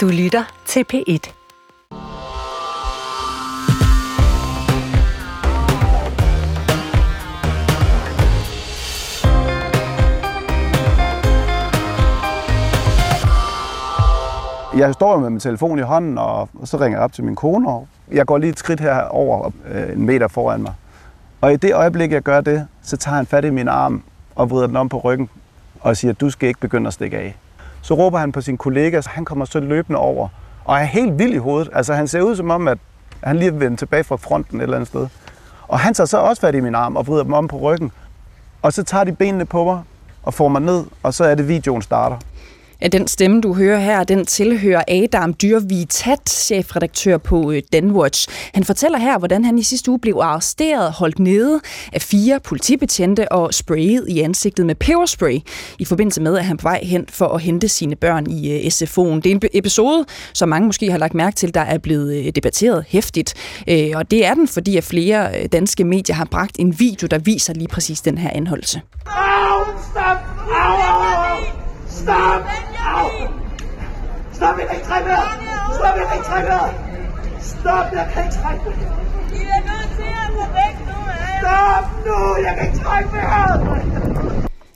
Du lytter til P1. Jeg står med min telefon i hånden, og så ringer jeg op til min kone, og jeg går lige et skridt her over øh, en meter foran mig. Og i det øjeblik, jeg gør det, så tager han fat i min arm og vrider den om på ryggen og siger, du skal ikke begynde at stikke af. Så råber han på sin kollega, så han kommer så løbende over og er helt vild i hovedet. Altså han ser ud som om, at han lige er vendt tilbage fra fronten et eller andet sted. Og han tager så også fat i min arm og vrider dem om på ryggen. Og så tager de benene på mig og får mig ned, og så er det, videoen starter at den stemme, du hører her, den tilhører Adam Dyrvig Tat, chefredaktør på øh, Danwatch. Han fortæller her, hvordan han i sidste uge blev arresteret, holdt nede af fire politibetjente og sprayet i ansigtet med peberspray, i forbindelse med, at han på vej hen for at hente sine børn i øh, SFO'en. Det er en episode, som mange måske har lagt mærke til, der er blevet øh, debatteret hæftigt. Og det er den, fordi at flere danske medier har bragt en video, der viser lige præcis den her anholdelse. Oh, stop! Oh. Stop! Au! Stop, jeg kan ikke trække vejret! Stop, jeg kan ikke trække vejret! Stop, jeg kan ikke trække vejret! I er nødt til at gå væk nu, Stop nu, jeg kan ikke trække vejret!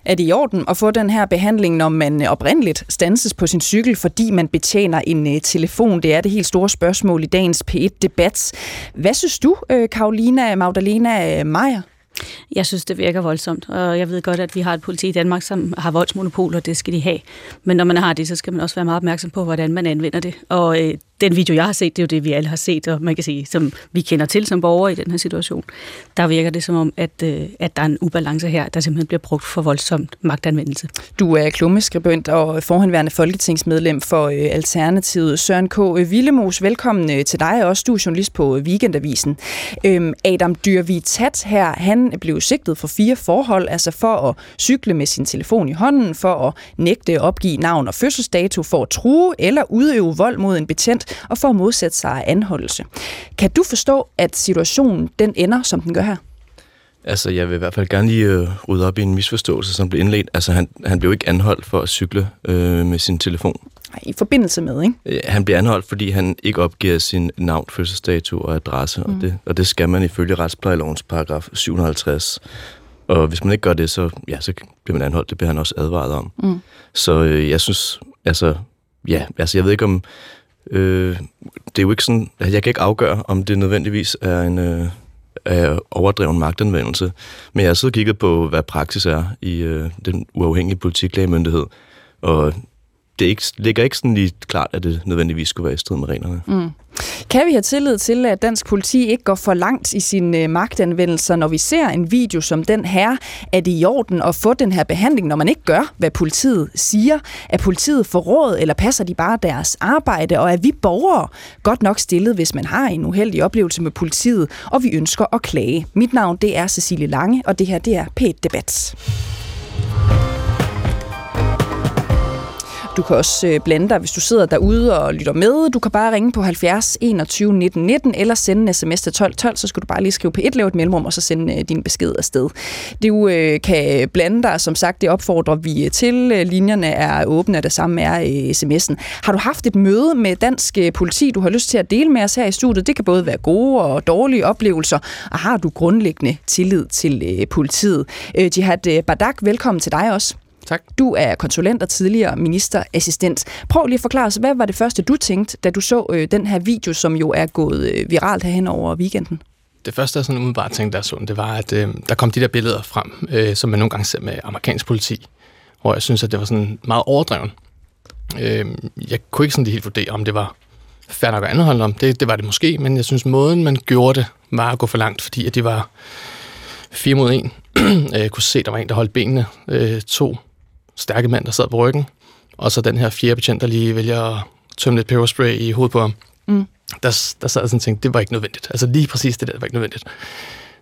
Er det i orden at få den her behandling, når man oprindeligt stanses på sin cykel, fordi man betjener en øh, telefon? Det er det helt store spørgsmål i dagens P1-debat. Hvad synes du, øh, Karolina Magdalena øh, Meier? Jeg synes, det virker voldsomt, og jeg ved godt, at vi har et politi i Danmark, som har voldsmonopol, og det skal de have. Men når man har det, så skal man også være meget opmærksom på, hvordan man anvender det. Og øh, den video, jeg har set, det er jo det, vi alle har set, og man kan sige, som vi kender til som borgere i den her situation. Der virker det som om, at, øh, at der er en ubalance her, der simpelthen bliver brugt for voldsomt magtanvendelse. Du er klummeskribent og forhenværende folketingsmedlem for øh, Alternativet. Søren K. Villemos, velkommen øh, til dig også. Du er journalist på øh, Weekendavisen. Øhm, Adam Dyrvig Tat her, han blev sigtet for fire forhold, altså for at cykle med sin telefon i hånden, for at nægte at opgive navn og fødselsdato, for at true eller udøve vold mod en betjent, og for at modsætte sig anholdelse. Kan du forstå, at situationen den ender, som den gør her? Altså, jeg vil i hvert fald gerne lige øh, rydde op i en misforståelse, som blev indledt. Altså, han, han blev ikke anholdt for at cykle øh, med sin telefon. Nej, i forbindelse med, ikke? Øh, han bliver anholdt, fordi han ikke opgiver sin navn, fødselsdato og adresse, mm. og, det, og det skal man ifølge retsplejelovens paragraf 750. Og hvis man ikke gør det, så, ja, så bliver man anholdt. Det bliver han også advaret om. Mm. Så øh, jeg synes, altså, ja, altså jeg ved ikke om Øh, det er jo ikke sådan, jeg kan ikke afgøre, om det nødvendigvis er en øh, er overdreven magtanvendelse, men jeg har siddet og kigget på, hvad praksis er i øh, den uafhængige politiklægemyndighed, og det ikke, ligger ikke sådan lige klart, at det nødvendigvis skulle være i strid med reglerne. Mm. Kan vi have tillid til, at dansk politi ikke går for langt i sine øh, magtanvendelse, magtanvendelser, når vi ser en video som den her? Er det i orden at få den her behandling, når man ikke gør, hvad politiet siger? Er politiet forråd, eller passer de bare deres arbejde? Og er vi borgere godt nok stillet, hvis man har en uheldig oplevelse med politiet, og vi ønsker at klage? Mit navn det er Cecilie Lange, og det her det er p Debat. Du kan også øh, blande dig, hvis du sidder derude og lytter med. Du kan bare ringe på 70 21 19 19 eller sende en sms til 12 12, så skal du bare lige skrive på et, lave et mellemrum, og så sende øh, din besked afsted. Du øh, kan blande dig, som sagt, det opfordrer vi øh, til. Linjerne er åbne, og det samme er sms'en. Har du haft et møde med dansk politi, du har lyst til at dele med os her i studiet? Det kan både være gode og dårlige oplevelser, og har du grundlæggende tillid til politiet? Jihad Badak, velkommen til dig også. Tak. Du er konsulent og tidligere ministerassistent. Prøv lige at forklare os, hvad var det første, du tænkte, da du så øh, den her video, som jo er gået øh, viralt herhen over weekenden? Det første, jeg sådan umiddelbart tænkte, der så det var, at øh, der kom de der billeder frem, øh, som man nogle gange ser med amerikansk politi, hvor jeg synes, at det var sådan meget overdreven. Øh, jeg kunne ikke sådan helt vurdere, om det var fair nok at anholde om. Det, det var det måske, men jeg synes, måden man gjorde det, var at gå for langt, fordi at de var fire mod en. jeg kunne se, der var en, der holdt benene. Øh, to stærke mand, der sad på ryggen, og så den her fjerde betjent, der lige vælger at tømme lidt peberspray i hovedet på ham. Mm. Der, der sad jeg sådan og tænkte, det var ikke nødvendigt. Altså lige præcis det der var ikke nødvendigt.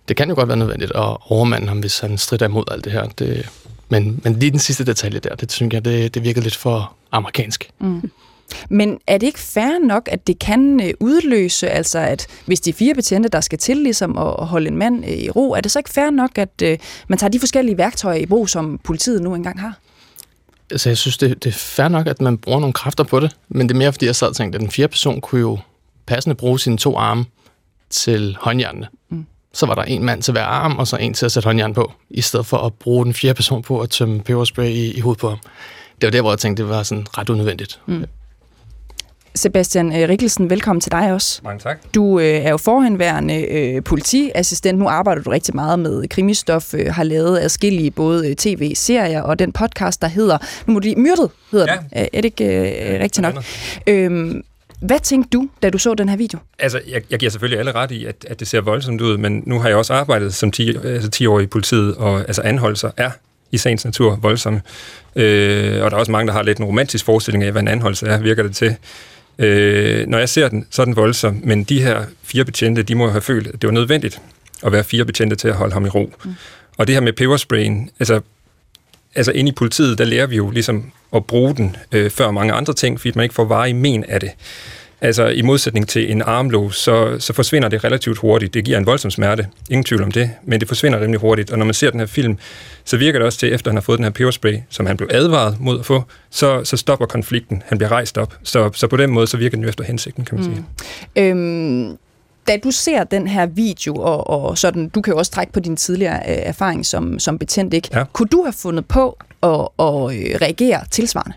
Det kan jo godt være nødvendigt at overmande ham, hvis han strider imod alt det her. Det, men, men lige den sidste detalje der, det synes jeg, det, det virkede lidt for amerikansk. Mm. Men er det ikke fair nok, at det kan øh, udløse, altså at hvis de fire betjente, der skal til ligesom at holde en mand øh, i ro, er det så ikke fair nok, at øh, man tager de forskellige værktøjer i brug, som politiet nu engang har? Altså, jeg synes, det, det er fair nok, at man bruger nogle kræfter på det, men det er mere, fordi jeg sad og tænkte, at den fjerde person kunne jo passende bruge sine to arme til håndjernene. Mm. Så var der en mand til hver arm, og så en til at sætte håndjern på, i stedet for at bruge den fjerde person på at tømme peberspray i, i hovedet på ham. Det var der, hvor jeg tænkte, det var sådan ret unødvendigt. Mm. Sebastian øh, Rikkelsen, velkommen til dig også. Mange tak. Du øh, er jo forhenværende øh, politiassistent. Nu arbejder du rigtig meget med krimistof, øh, har lavet adskillige både øh, tv-serier og den podcast, der hedder, nu må du lige, Myrdet hedder ja. den. Er det ikke øh, rigtigt nok? Øhm, hvad tænkte du, da du så den her video? Altså, jeg, jeg giver selvfølgelig alle ret i, at, at det ser voldsomt ud, men nu har jeg også arbejdet som 10, altså 10 år i politiet, og altså anholdelser er i sagens natur voldsomme. Øh, og der er også mange, der har lidt en romantisk forestilling af, hvad en anholdelse er, virker det til. Øh, når jeg ser den, så er den voldsom, men de her fire betjente, de må have følt, at det var nødvendigt at være fire betjente til at holde ham i ro. Mm. Og det her med pebersprayen, altså, altså inde i politiet, der lærer vi jo ligesom at bruge den øh, før mange andre ting, fordi man ikke får varig men af det. Altså i modsætning til en armlås, så, så forsvinder det relativt hurtigt. Det giver en voldsom smerte, ingen tvivl om det, men det forsvinder rimelig hurtigt. Og når man ser den her film, så virker det også til, efter han har fået den her peberspray, som han blev advaret mod at få, så, så stopper konflikten. Han bliver rejst op. Så, så på den måde, så virker den jo efter hensigten, kan man sige. Mm. Øhm da du ser den her video, og, og sådan, du kan jo også trække på din tidligere øh, erfaring som, som betændt, ikke? Ja. kunne du have fundet på at, at øh, reagere tilsvarende?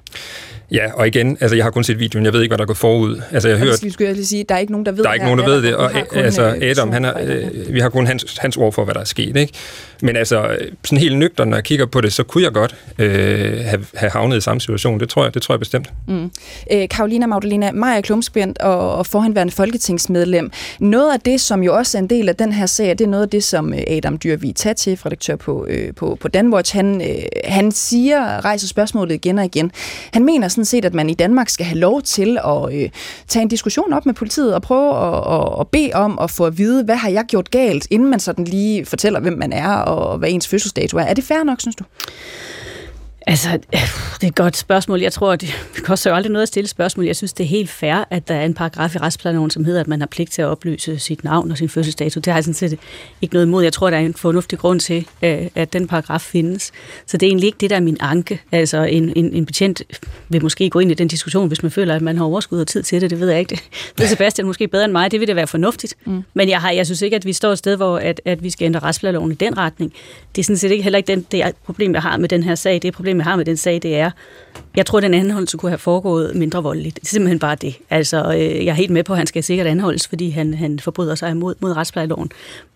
Ja, og igen, altså jeg har kun set videoen, jeg ved ikke, hvad der går forud. Altså jeg har hørt... Skulle jeg lige sige, der er ikke nogen, der ved Der er ikke nogen, der ved det, og altså øh, Adam, han er, øh, vi har kun hans, hans ord for, hvad der er sket, ikke? Men altså, sådan helt nøgteren, når jeg kigger på det, så kunne jeg godt øh, have, have havnet i samme situation. Det tror jeg, det tror jeg bestemt. Mm. Øh, Karolina Magdalena, Maja Klumsbjørn og, og forhenværende folketingsmedlem. Noget af det, som jo også er en del af den her sag, det er noget af det, som øh, Adam Dyrvig Tat, chefredaktør på, øh, på, på Danwatch, han, øh, han siger, rejser spørgsmålet igen og igen. Han mener sådan set, at man i Danmark skal have lov til at øh, tage en diskussion op med politiet og prøve at, at, at bede om at få at vide, hvad har jeg gjort galt, inden man sådan lige fortæller, hvem man er og hvad ens fødselsdato er. Er det fair nok, synes du? Altså, det er et godt spørgsmål. Jeg tror, det koster jo aldrig noget at stille spørgsmål. Jeg synes, det er helt fair, at der er en paragraf i retsplanen, som hedder, at man har pligt til at oplyse sit navn og sin fødselsdato. Det har jeg sådan set ikke noget imod. Jeg tror, der er en fornuftig grund til, øh, at den paragraf findes. Så det er egentlig ikke det, der er min anke. Altså, en, en, en betjent vil måske gå ind i den diskussion, hvis man føler, at man har overskud og tid til det. Det ved jeg ikke. Det er Sebastian måske bedre end mig. Det vil det være fornuftigt. Mm. Men jeg, har, jeg synes ikke, at vi står et sted, hvor at, at vi skal ændre retsplanen i den retning. Det er sådan set ikke heller ikke den, det problem, jeg har med den her sag. Det er problem, problem, jeg har med den sag, det er, jeg tror, den anholdelse kunne have foregået mindre voldeligt. Det er simpelthen bare det. Altså, øh, jeg er helt med på, at han skal sikkert anholdes, fordi han, han forbryder sig imod mod retsplejeloven.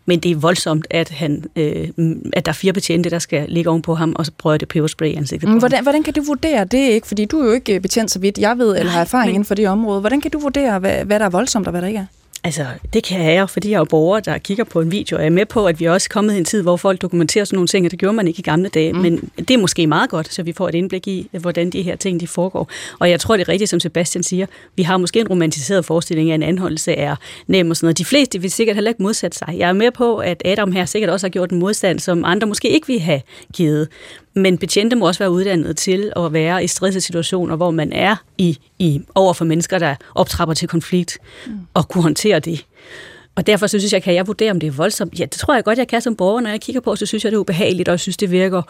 Men det er voldsomt, at, han, øh, at der er fire betjente, der skal ligge ovenpå ham og prøve det peberspray i ansigtet på hvordan, hvordan kan du vurdere det ikke? Fordi du er jo ikke betjent, så vidt jeg ved, eller har erfaring men... inden for det område. Hvordan kan du vurdere, hvad, hvad der er voldsomt og hvad der ikke er? Altså, det kan jeg, fordi jeg er jo borger, der kigger på en video, og jeg er med på, at vi er også kommet i en tid, hvor folk dokumenterer sådan nogle ting, og det gjorde man ikke i gamle dage. Mm. Men det er måske meget godt, så vi får et indblik i, hvordan de her ting de foregår. Og jeg tror, det er rigtigt, som Sebastian siger. Vi har måske en romantiseret forestilling af, at en anholdelse er nem og sådan noget. De fleste vil sikkert heller ikke modsat sig. Jeg er med på, at Adam her sikkert også har gjort en modstand, som andre måske ikke vil have givet. Men betjente må også være uddannet til at være i stressede situationer, hvor man er i, i over for mennesker, der optrapper til konflikt, mm. og kunne håndtere det. Og derfor så synes jeg, kan jeg vurdere, om det er voldsomt. Ja, det tror jeg godt, jeg kan som borger. Når jeg kigger på, så synes jeg, det er ubehageligt, og jeg synes, det virker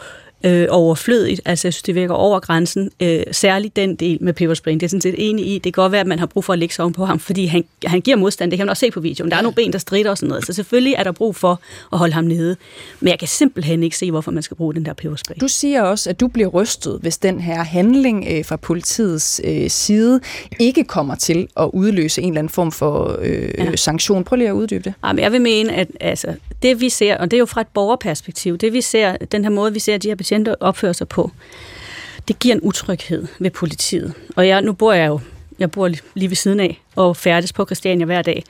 øh, overflødigt. Altså, jeg synes, det virker over grænsen. Øh, særligt den del med peberspray. Det er sådan set enig i. Det kan godt være, at man har brug for at lægge sig på ham, fordi han, han giver modstand. Det kan man også se på videoen. Der er nogle ben, der strider og sådan noget. Så selvfølgelig er der brug for at holde ham nede. Men jeg kan simpelthen ikke se, hvorfor man skal bruge den der peberspray. Du siger også, at du bliver rystet, hvis den her handling øh, fra politiets øh, side ikke kommer til at udløse en eller anden form for øh, ja. sanktion. Prøv lige at uddybe det. Jamen, jeg vil mene, at altså, det vi ser, og det er jo fra et borgerperspektiv, det vi ser, den her måde, vi ser de her patienter opfører sig på, det giver en utryghed ved politiet. Og jeg, nu bor jeg jo jeg bor lige ved siden af og færdes på Christiania hver dag.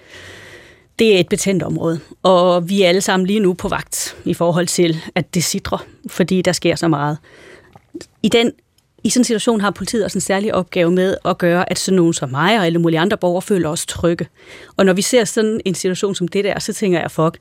Det er et betændt område, og vi er alle sammen lige nu på vagt i forhold til, at det sidder, fordi der sker så meget. I den i sådan en situation har politiet også en særlig opgave med at gøre, at sådan nogen som mig og alle mulige andre borgere føler os trygge. Og når vi ser sådan en situation som det der, så tænker jeg, fuck,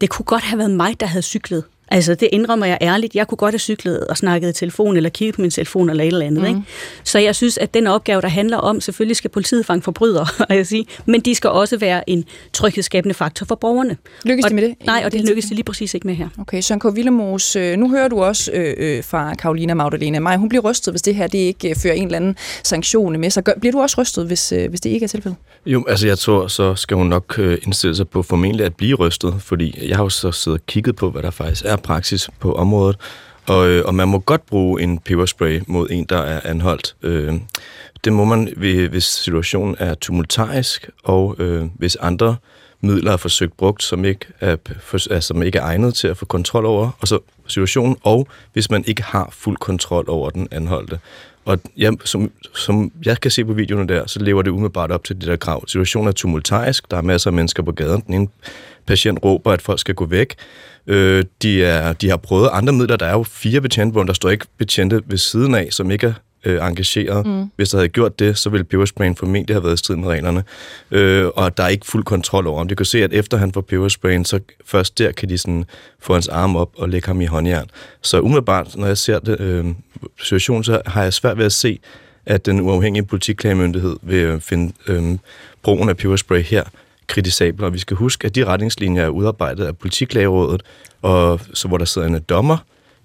det kunne godt have været mig, der havde cyklet Altså, det indrømmer jeg ærligt. Jeg kunne godt have cyklet og snakket i telefon, eller kigget på min telefon, eller et eller andet. Mm. Ikke? Så jeg synes, at den opgave, der handler om, selvfølgelig skal politiet fange forbrydere, jeg sige, men de skal også være en tryghedsskabende faktor for borgerne. Lykkes og, de med det? Nej, og det lykkes de lige præcis ikke med her. Okay, Søren K. Villemos, øh, nu hører du også øh, øh, fra Karolina Magdalena Maj, hun bliver rystet, hvis det her det ikke øh, fører en eller anden sanktion med sig. Gør, bliver du også rystet, hvis, øh, hvis det ikke er tilfældet? Jo, altså jeg tror, så skal hun nok øh, indstille sig på formentlig at blive rystet, fordi jeg har jo så siddet og kigget på, hvad der faktisk er praksis på området, og, øh, og man må godt bruge en peberspray mod en, der er anholdt. Øh, det må man, hvis situationen er tumultarisk, og øh, hvis andre midler er forsøgt brugt, som ikke er, for, altså, som ikke er egnet til at få kontrol over og så situationen, og hvis man ikke har fuld kontrol over den anholdte. Og ja, som, som jeg kan se på videoerne der, så lever det umiddelbart op til det der krav. Situationen er tumultarisk, der er masser af mennesker på gaden. Den ene patient råber, at folk skal gå væk. Øh, de, er, de har prøvet andre midler. Der er jo fire betjente, hvor der står ikke betjente ved siden af, som ikke er øh, engageret. Mm. Hvis der havde gjort det, så ville pebersprayen formentlig have været i strid med reglerne. Øh, og der er ikke fuld kontrol over ham. De kan se, at efter han får pebersprayen, så først der kan de sådan få hans arm op og lægge ham i håndjern. Så umiddelbart, når jeg ser det, øh, situationen, så har jeg svært ved at se, at den uafhængige politiklagemyndighed vil finde øh, brugen af peberspray her kritisabel. Og vi skal huske, at de retningslinjer er udarbejdet af Politiklagerådet, og så hvor der sidder en dommer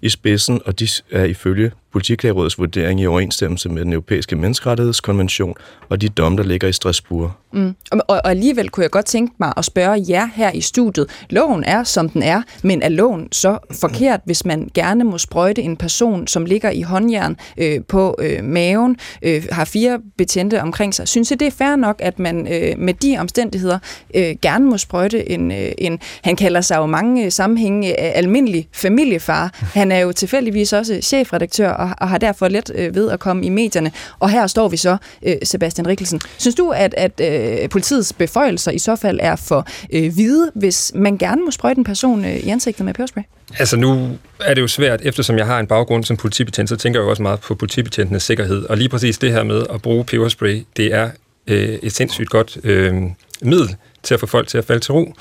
i spidsen, og de er ifølge Politiklagerådets vurdering i overensstemmelse med den europæiske menneskerettighedskonvention og de domme, der ligger i Strasbourg. Mm. Og, og alligevel kunne jeg godt tænke mig at spørge jer her i studiet. Loven er, som den er, men er loven så forkert, hvis man gerne må sprøjte en person, som ligger i håndjern øh, på øh, maven, øh, har fire betjente omkring sig? Synes I, det er fair nok, at man øh, med de omstændigheder øh, gerne må sprøjte en, øh, en, han kalder sig jo mange øh, sammenhænge øh, almindelig familiefar. Han er jo tilfældigvis også chefredaktør og, og har derfor let øh, ved at komme i medierne. Og her står vi så, øh, Sebastian Rikkelsen. Synes du, at, at øh, politiets beføjelser i så fald er for øh, hvide, hvis man gerne må sprøjte en person øh, i ansigtet med peberspray? Altså nu er det jo svært, eftersom jeg har en baggrund som politibetjent, så tænker jeg jo også meget på politibetjentenes sikkerhed. Og lige præcis det her med at bruge peberspray, det er øh, et sindssygt godt øh, middel til at få folk til at falde til ro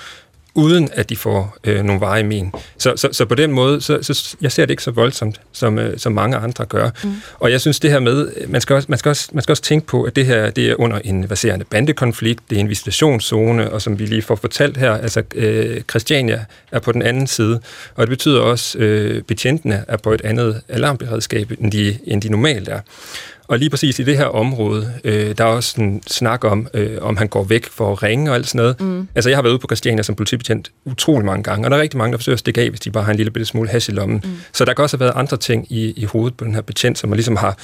uden at de får øh, nogle veje men. Så, så, så på den måde, så, så jeg ser det ikke så voldsomt, som, øh, som mange andre gør. Mm. Og jeg synes det her med, man skal, også, man, skal også, man skal også tænke på, at det her det er under en baserende bandekonflikt, det er en visitationszone, og som vi lige får fortalt her, altså øh, Christiania er på den anden side, og det betyder også, øh, betjentene er på et andet alarmberedskab, end de, end de normalt er. Og lige præcis i det her område, øh, der er også en snak om, øh, om han går væk for at ringe og alt sådan noget. Mm. Altså, jeg har været ude på Christiania som politibetjent utrolig mange gange, og der er rigtig mange, der forsøger at stikke af, hvis de bare har en lille bitte smule hash i lommen. Mm. Så der kan også have været andre ting i, i hovedet på den her betjent, som man ligesom har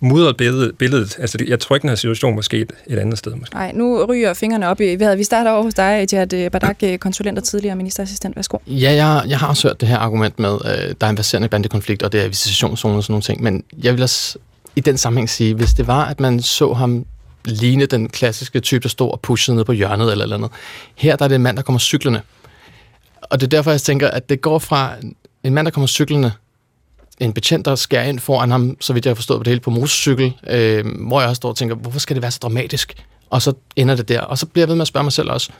mudret billedet. billedet. Altså, jeg tror ikke, den her situation var sket et andet sted. Måske. Nej, nu ryger fingrene op i vejret. Vi starter over hos dig, Jihad Badak, konsulent og tidligere ministerassistent. Værsgo. Ja, jeg, jeg har også hørt det her argument med, øh, der er en baserende bandekonflikt, og det er visitationszone og sådan nogle ting. Men jeg vil også i den sammenhæng sige, hvis det var, at man så ham ligne den klassiske type, der stod og pushede ned på hjørnet eller eller andet. Her der er det en mand, der kommer cyklerne. Og det er derfor, jeg tænker, at det går fra en mand, der kommer cyklerne, en betjent, der skærer ind foran ham, så vidt jeg har forstået på det hele, på motorcykel, øh, hvor jeg også står og tænker, hvorfor skal det være så dramatisk? Og så ender det der. Og så bliver jeg ved med at spørge mig selv også,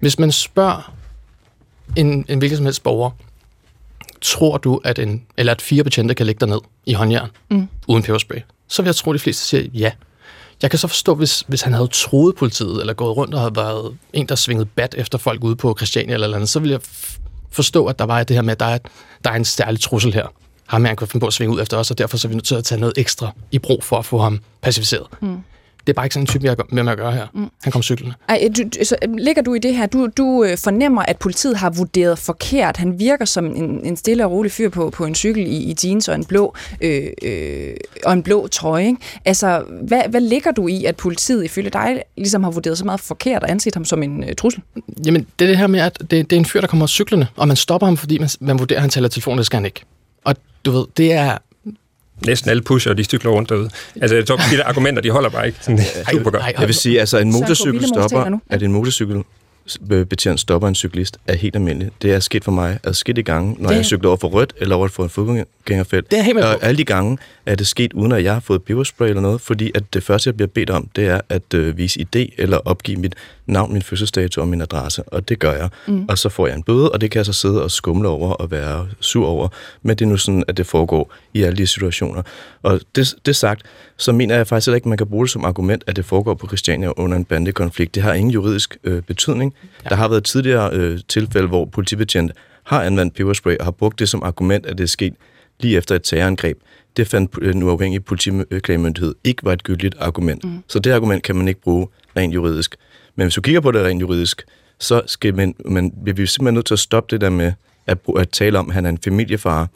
hvis man spørger en, en hvilken som helst borger, tror du, at, en, eller at fire betjente kan lægge dig ned i håndjern mm. uden peberspray? Så vil jeg tro, at de fleste siger ja. Jeg kan så forstå, hvis, hvis han havde troet politiet, eller gået rundt og havde været en, der svingede bat efter folk ude på Christiania eller andet, så vil jeg forstå, at der var det her med, at der er, der er en særlig trussel her. Ham han kunne finde på at svinge ud efter os, og derfor så er vi nødt til at tage noget ekstra i brug for at få ham pacificeret. Mm. Det er bare ikke sådan en type, jeg med at gøre her. Mm. Han kom cyklende. Ej, du, så ligger du i det her? Du, du øh, fornemmer, at politiet har vurderet forkert. Han virker som en, en stille og rolig fyr på, på en cykel i, i jeans og en blå, øh, øh, og en blå trøje. Ikke? Altså, hvad, hvad ligger du i, at politiet ifølge dig ligesom har vurderet så meget forkert og anset ham som en øh, trussel? Jamen, det er det her med, at det, det er en fyr, der kommer cyklende, og man stopper ham, fordi man, man vurderer, at han taler telefon, det skal han ikke. Og du ved, det er næsten alle pusher, de cykler rundt derude. Altså, jeg tror, de der argumenter, de holder bare ikke. Sådan, super godt. Jeg vil sige, altså en motorcykel stopper, at en motorcykel politibetjent stopper en cyklist, er helt almindeligt. Det er sket for mig adskillige gange, når det... jeg cykler over for rødt eller over for en fodgængerfelt. Det er helt med Og alle de gange er det sket, uden at jeg har fået peberspray eller noget, fordi at det første, jeg bliver bedt om, det er at øh, vise idé eller opgive mit navn, min fødselsdato og min adresse. Og det gør jeg. Mm. Og så får jeg en bøde, og det kan jeg så sidde og skumle over og være sur over. Men det er nu sådan, at det foregår i alle de situationer. Og det, det sagt, så mener jeg faktisk heller ikke, at man kan bruge det som argument, at det foregår på Christiania under en bandekonflikt. Det har ingen juridisk øh, betydning. Ja. Der har været tidligere øh, tilfælde, hvor politibetjent har anvendt peberspray og har brugt det som argument, at det er sket lige efter et terrorangreb. Det fandt øh, den uafhængige politiklagemyndighed ikke var et gyldigt argument. Mm. Så det argument kan man ikke bruge rent juridisk. Men hvis du kigger på det rent juridisk, så skal man, man, bliver vi simpelthen nødt til at stoppe det der med at, at tale om, at han er en familiefar,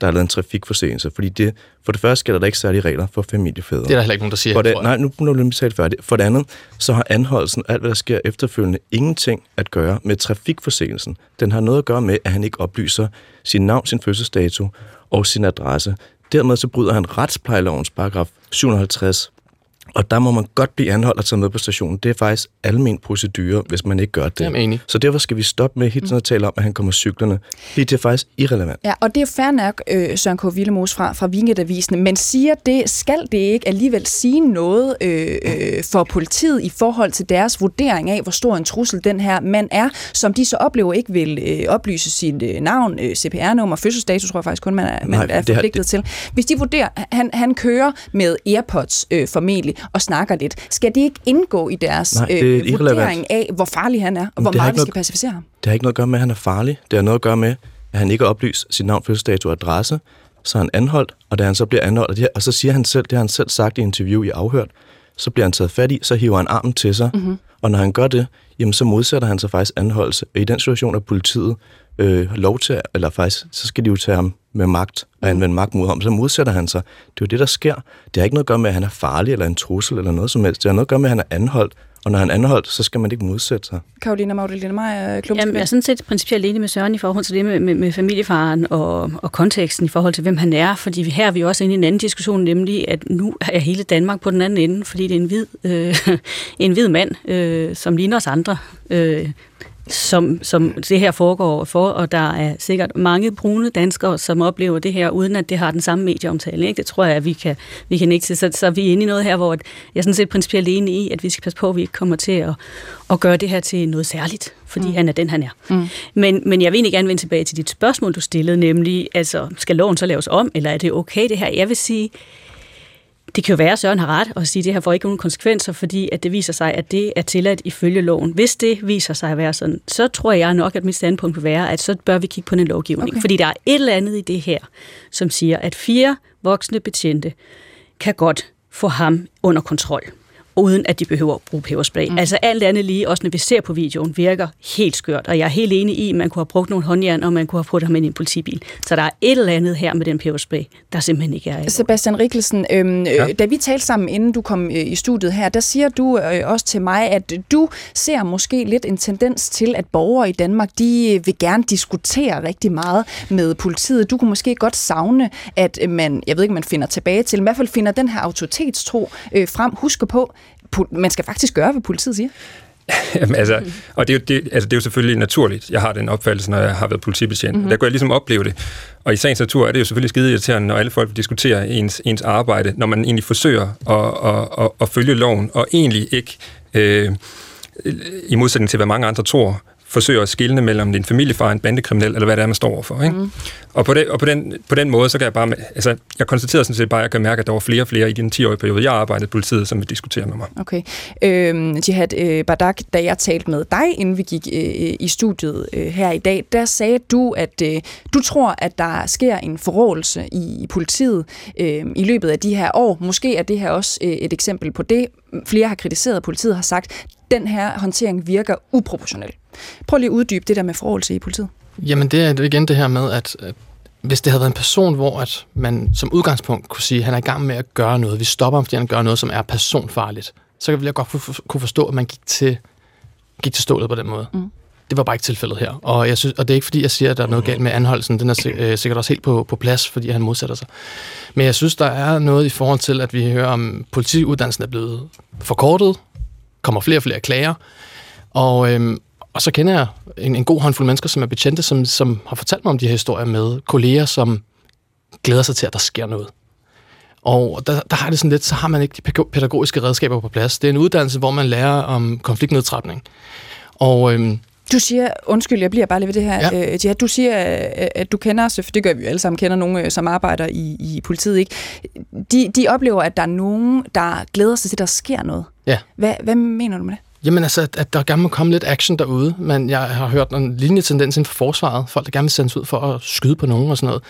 der har lavet en trafikforseelse. Fordi det, for det første gælder der ikke særlige regler for familiefædre. Det er der heller ikke nogen, der siger. For det, nej, nu må du tale færdigt. For det andet, så har anholdelsen, alt hvad der sker efterfølgende, ingenting at gøre med trafikforseelsen. Den har noget at gøre med, at han ikke oplyser sin navn, sin fødselsdato og sin adresse. Dermed så bryder han retsplejelovens paragraf 750 og der må man godt blive anholdt og tage med på stationen. Det er faktisk almen procedure, hvis man ikke gør det. Jamen, enig. Så derfor skal vi stoppe med hele tiden at tale om, at han kommer cyklerne. Det er faktisk irrelevant. Ja, og det er fair nok, øh, Søren K. Villemos fra, fra Weekendavisen, men siger det, skal det ikke alligevel sige noget øh, øh, for politiet i forhold til deres vurdering af, hvor stor en trussel den her mand er, som de så oplever ikke vil øh, oplyse sit øh, navn, øh, CPR-nummer, fødselsdato, tror jeg faktisk kun, man er, man Nej, er det har- forpligtet til. Hvis de vurderer, han, han kører med Airpods øh, formentlig og snakker lidt, skal det ikke indgå i deres Nej, øh, vurdering af, hvor farlig han er, og hvor meget vi skal pacificere ham? Det har ikke noget at gøre med, at han er farlig. Det har noget at gøre med, at han ikke har oplyst sit navn, fødselsdato og adresse. Så er han anholdt, og da han så bliver anholdt, og, det her, og så siger han selv, det har han selv sagt i interview i afhørt, så bliver han taget fat i, så hiver han armen til sig, mm-hmm. og når han gør det, jamen så modsætter han sig faktisk anholdelse. Og i den situation er politiet øh, lov til, eller faktisk, så skal de jo tage ham med magt og anvende magt mod ham, så modsætter han sig. Det er jo det, der sker. Det har ikke noget at gøre med, at han er farlig eller en trussel eller noget som helst. Det har noget at gøre med, at han er anholdt, og når han er anholdt, så skal man ikke modsætte sig. Karolina Meyer, Klumsk. Jamen, jeg er sådan set principielt enig med Søren i forhold til det med, med, med familiefaren og, og konteksten i forhold til, hvem han er. Fordi vi- her er vi også inde i en anden diskussion, nemlig at nu er hele Danmark på den anden ende, fordi det er en hvid, øh, en hvid mand, øh, som ligner os andre. Øh, som, som det her foregår for, og der er sikkert mange brune danskere, som oplever det her, uden at det har den samme medieomtale. Ikke? Det tror jeg, at vi kan, vi kan ikke til. Så, så vi er inde i noget her, hvor jeg sådan set principielt enig i, at vi skal passe på, at vi ikke kommer til at, at gøre det her til noget særligt, fordi mm. han er den, han er. Mm. Men, men jeg vil egentlig gerne vende tilbage til dit spørgsmål, du stillede, nemlig, altså, skal loven så laves om, eller er det okay det her? Jeg vil sige, det kan jo være, at Søren har ret og sige, at det her får ikke nogen konsekvenser, fordi at det viser sig, at det er tilladt ifølge loven. Hvis det viser sig at være sådan, så tror jeg nok, at mit standpunkt vil være, at så bør vi kigge på den lovgivning. Okay. Fordi der er et eller andet i det her, som siger, at fire voksne betjente kan godt få ham under kontrol uden at de behøver at bruge peberspray. Mm. Altså alt andet lige, også når vi ser på videoen, virker helt skørt. Og jeg er helt enig i, at man kunne have brugt nogle håndjern, og man kunne have puttet ham ind i en politibil. Så der er et eller andet her med den peberspray, der simpelthen ikke er Sebastian Rikkelsen, øhm, ja. da vi talte sammen, inden du kom øh, i studiet her, der siger du øh, også til mig, at du ser måske lidt en tendens til, at borgere i Danmark, de øh, vil gerne diskutere rigtig meget med politiet. Du kunne måske godt savne, at øh, man, jeg ved ikke, man finder tilbage til, men i hvert fald finder den her autoritetstro øh, frem. Husk på, man skal faktisk gøre, hvad politiet siger. Jamen, altså, og det er, jo, det, altså, det er jo selvfølgelig naturligt. Jeg har den opfattelse, når jeg har været politibetjent. Mm-hmm. Der kunne jeg ligesom opleve det. Og i sagens natur er det jo selvfølgelig skide irriterende, når alle folk diskuterer ens, ens arbejde, når man egentlig forsøger at, at, at, at følge loven, og egentlig ikke, øh, i modsætning til hvad mange andre tror, forsøger at skille mellem din familiefar, en bandekriminel, eller hvad det er, man står overfor. Ikke? Mm. Og, på, det, og på, den, på den måde, så kan jeg bare... Altså, jeg konstaterede sådan set bare, at jeg kan mærke, at der var flere og flere i den 10-årige periode, jeg arbejdede i politiet, som vil diskutere med mig. Okay. Øhm, Jihad øh, Badak, da jeg talte med dig, inden vi gik øh, i studiet øh, her i dag, der sagde du, at øh, du tror, at der sker en forrådelse i, i politiet øh, i løbet af de her år. Måske er det her også øh, et eksempel på det. Flere har kritiseret, politiet har sagt, den her håndtering virker uproportionel. Prøv lige at uddybe det der med forrådelse i politiet. Jamen det er igen det her med, at, at hvis det havde været en person, hvor at man som udgangspunkt kunne sige, at han er i gang med at gøre noget, vi stopper ham, fordi han gør noget, som er personfarligt, så ville jeg godt kunne for- kunne forstå, at man gik til, gik til stålet på den måde. Mm. Det var bare ikke tilfældet her. Og, jeg synes, og det er ikke fordi, jeg siger, at der er noget galt med anholdelsen. Den er øh, sikkert også helt på, på plads, fordi han modsætter sig. Men jeg synes, der er noget i forhold til, at vi hører om, politiuddannelsen er blevet forkortet, kommer flere og flere klager, og, øhm, og så kender jeg en, en god håndfuld mennesker, som er betjente, som, som har fortalt mig om de her historier med kolleger, som glæder sig til, at der sker noget. Og der, der har det sådan lidt, så har man ikke de pædagogiske redskaber på plads. Det er en uddannelse, hvor man lærer om konfliktnedtrapning. Og øhm, du siger, undskyld, jeg bliver bare lige ved det her, ja. øh, Jihad, du siger, at du kender, for det gør vi jo alle sammen, kender nogen, øh, som arbejder i, i politiet, ikke? De, de oplever, at der er nogen, der glæder sig til, at der sker noget. Ja. Hvad, hvad mener du med det? Jamen altså, at, at der gerne må komme lidt action derude, men jeg har hørt en lignende tendens inden for forsvaret. Folk, der gerne vil sendes ud for at skyde på nogen og sådan noget.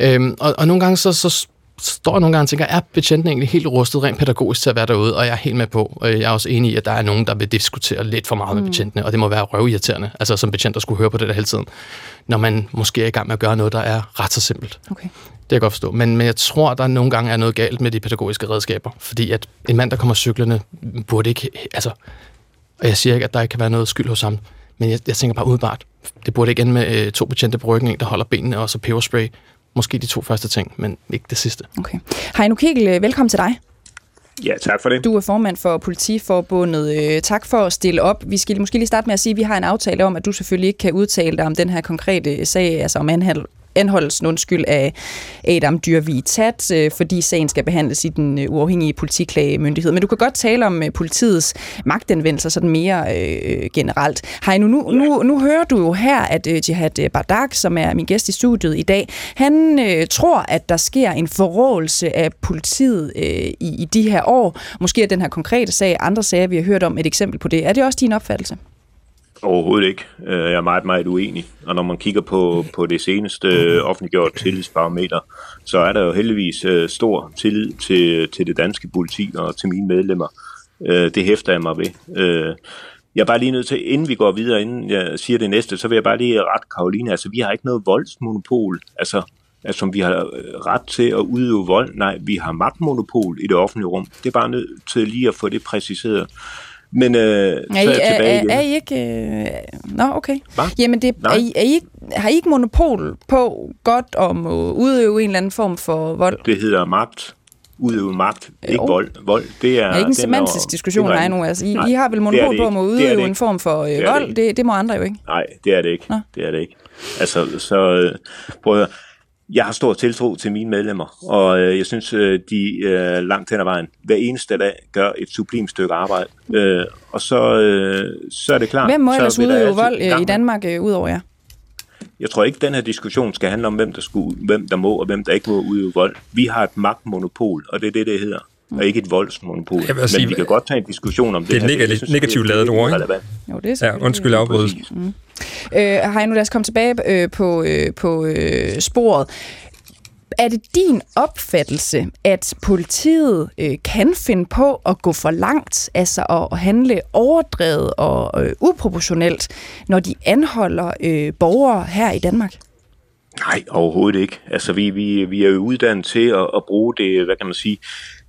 Øhm, og, og nogle gange så, så står jeg nogle gange og tænker, er betjenten egentlig helt rustet rent pædagogisk til at være derude? Og jeg er helt med på, og jeg er også enig i, at der er nogen, der vil diskutere lidt for meget mm. med betjentene, og det må være røvirriterende, altså som betjent, der skulle høre på det der hele tiden, når man måske er i gang med at gøre noget, der er ret så simpelt. Okay. Det kan jeg godt forstå. Men, men jeg tror, der nogle gange er noget galt med de pædagogiske redskaber, fordi at en mand, der kommer cyklerne, burde ikke, altså, og jeg siger ikke, at der ikke kan være noget skyld hos ham, men jeg, jeg tænker bare udbart, det burde ikke ende med øh, to betjente på ryggen, en, der holder benene, og så peberspray, Måske de to første ting, men ikke det sidste. Okay. Heino Kegel, øh, velkommen til dig. Ja, tak for det. Du er formand for Politiforbundet. Øh, tak for at stille op. Vi skal måske lige starte med at sige, at vi har en aftale om, at du selvfølgelig ikke kan udtale dig om den her konkrete sag, altså om anhold, anholdelsen undskyld, af Adam Dyrvig Tat, øh, fordi sagen skal behandles i den øh, uafhængige politiklagemyndighed. Men du kan godt tale om øh, politiets magtanvendelser sådan mere øh, generelt. Hej, nu, nu, nu, nu hører du jo her, at øh, Jihad Bardak, som er min gæst i studiet i dag, han øh, tror, at der sker en forrådelse af politiet øh, i, i de her år. Måske er den her konkrete sag, andre sager, vi har hørt om, et eksempel på det. Er det også din opfattelse? Overhovedet ikke. Øh, jeg er meget, meget uenig. Og når man kigger på, på det seneste øh, offentliggjort tillidsbarometer, så er der jo heldigvis øh, stor tillid til, til det danske politi og til mine medlemmer. Det hæfter jeg mig ved. Jeg er bare lige nødt til, inden vi går videre, inden jeg siger det næste, så vil jeg bare lige ret Karoline. Altså, vi har ikke noget voldsmonopol, altså, altså som vi har ret til at udøve vold. Nej, vi har magtmonopol i det offentlige rum. Det er bare nødt til lige at få det præciseret. Men øh, er så er I, jeg tilbage er, igen. Er I ikke... Øh... Nå, okay. Hva? Jamen, det, er I, er I, ikke- har I ikke monopol på godt om at udøve en eller anden form for vold? Det hedder magt. Udøve magt. Ikke Jo. vold. Vold, det er... Det er ikke en semantisk er- diskussion, det nej nu. Altså, I, Nej, I har vel det monopol det på at ikke. Det udøve det en ikke. form for øh, Det det vold. ikke. Det, det må andre jo ikke. Nej, det er det ikke. Nå. Det er det ikke. Altså, så øh, prøv at høre. Jeg har stor tiltro til mine medlemmer, og øh, jeg synes, øh, de øh, langt hen ad vejen, hver eneste dag, gør et sublimt stykke arbejde. Øh, og så, øh, så er det klart. Hvem må ellers udøve vold øh, gang- i Danmark øh, udover jer? Jeg tror ikke, den her diskussion skal handle om, hvem der, skulle, hvem der må og hvem der ikke må udøve vold. Vi har et magtmonopol, og det er det, det hedder. Og ikke et voldsmonopol. Jeg vil Men sige, vi kan godt tage en diskussion om det. det er her. et negativt- er- er ord, ikke? relevant. Jo, det er Ja, undskyld afbrydelsen. Præcis. Øh, Heino, lad os komme tilbage øh, på, øh, på øh, sporet. Er det din opfattelse, at politiet øh, kan finde på at gå for langt, altså at, at handle overdrevet og øh, uproportionelt, når de anholder øh, borgere her i Danmark? Nej, overhovedet ikke. Altså, vi, vi, vi er jo uddannet til at, at bruge det, hvad kan man sige,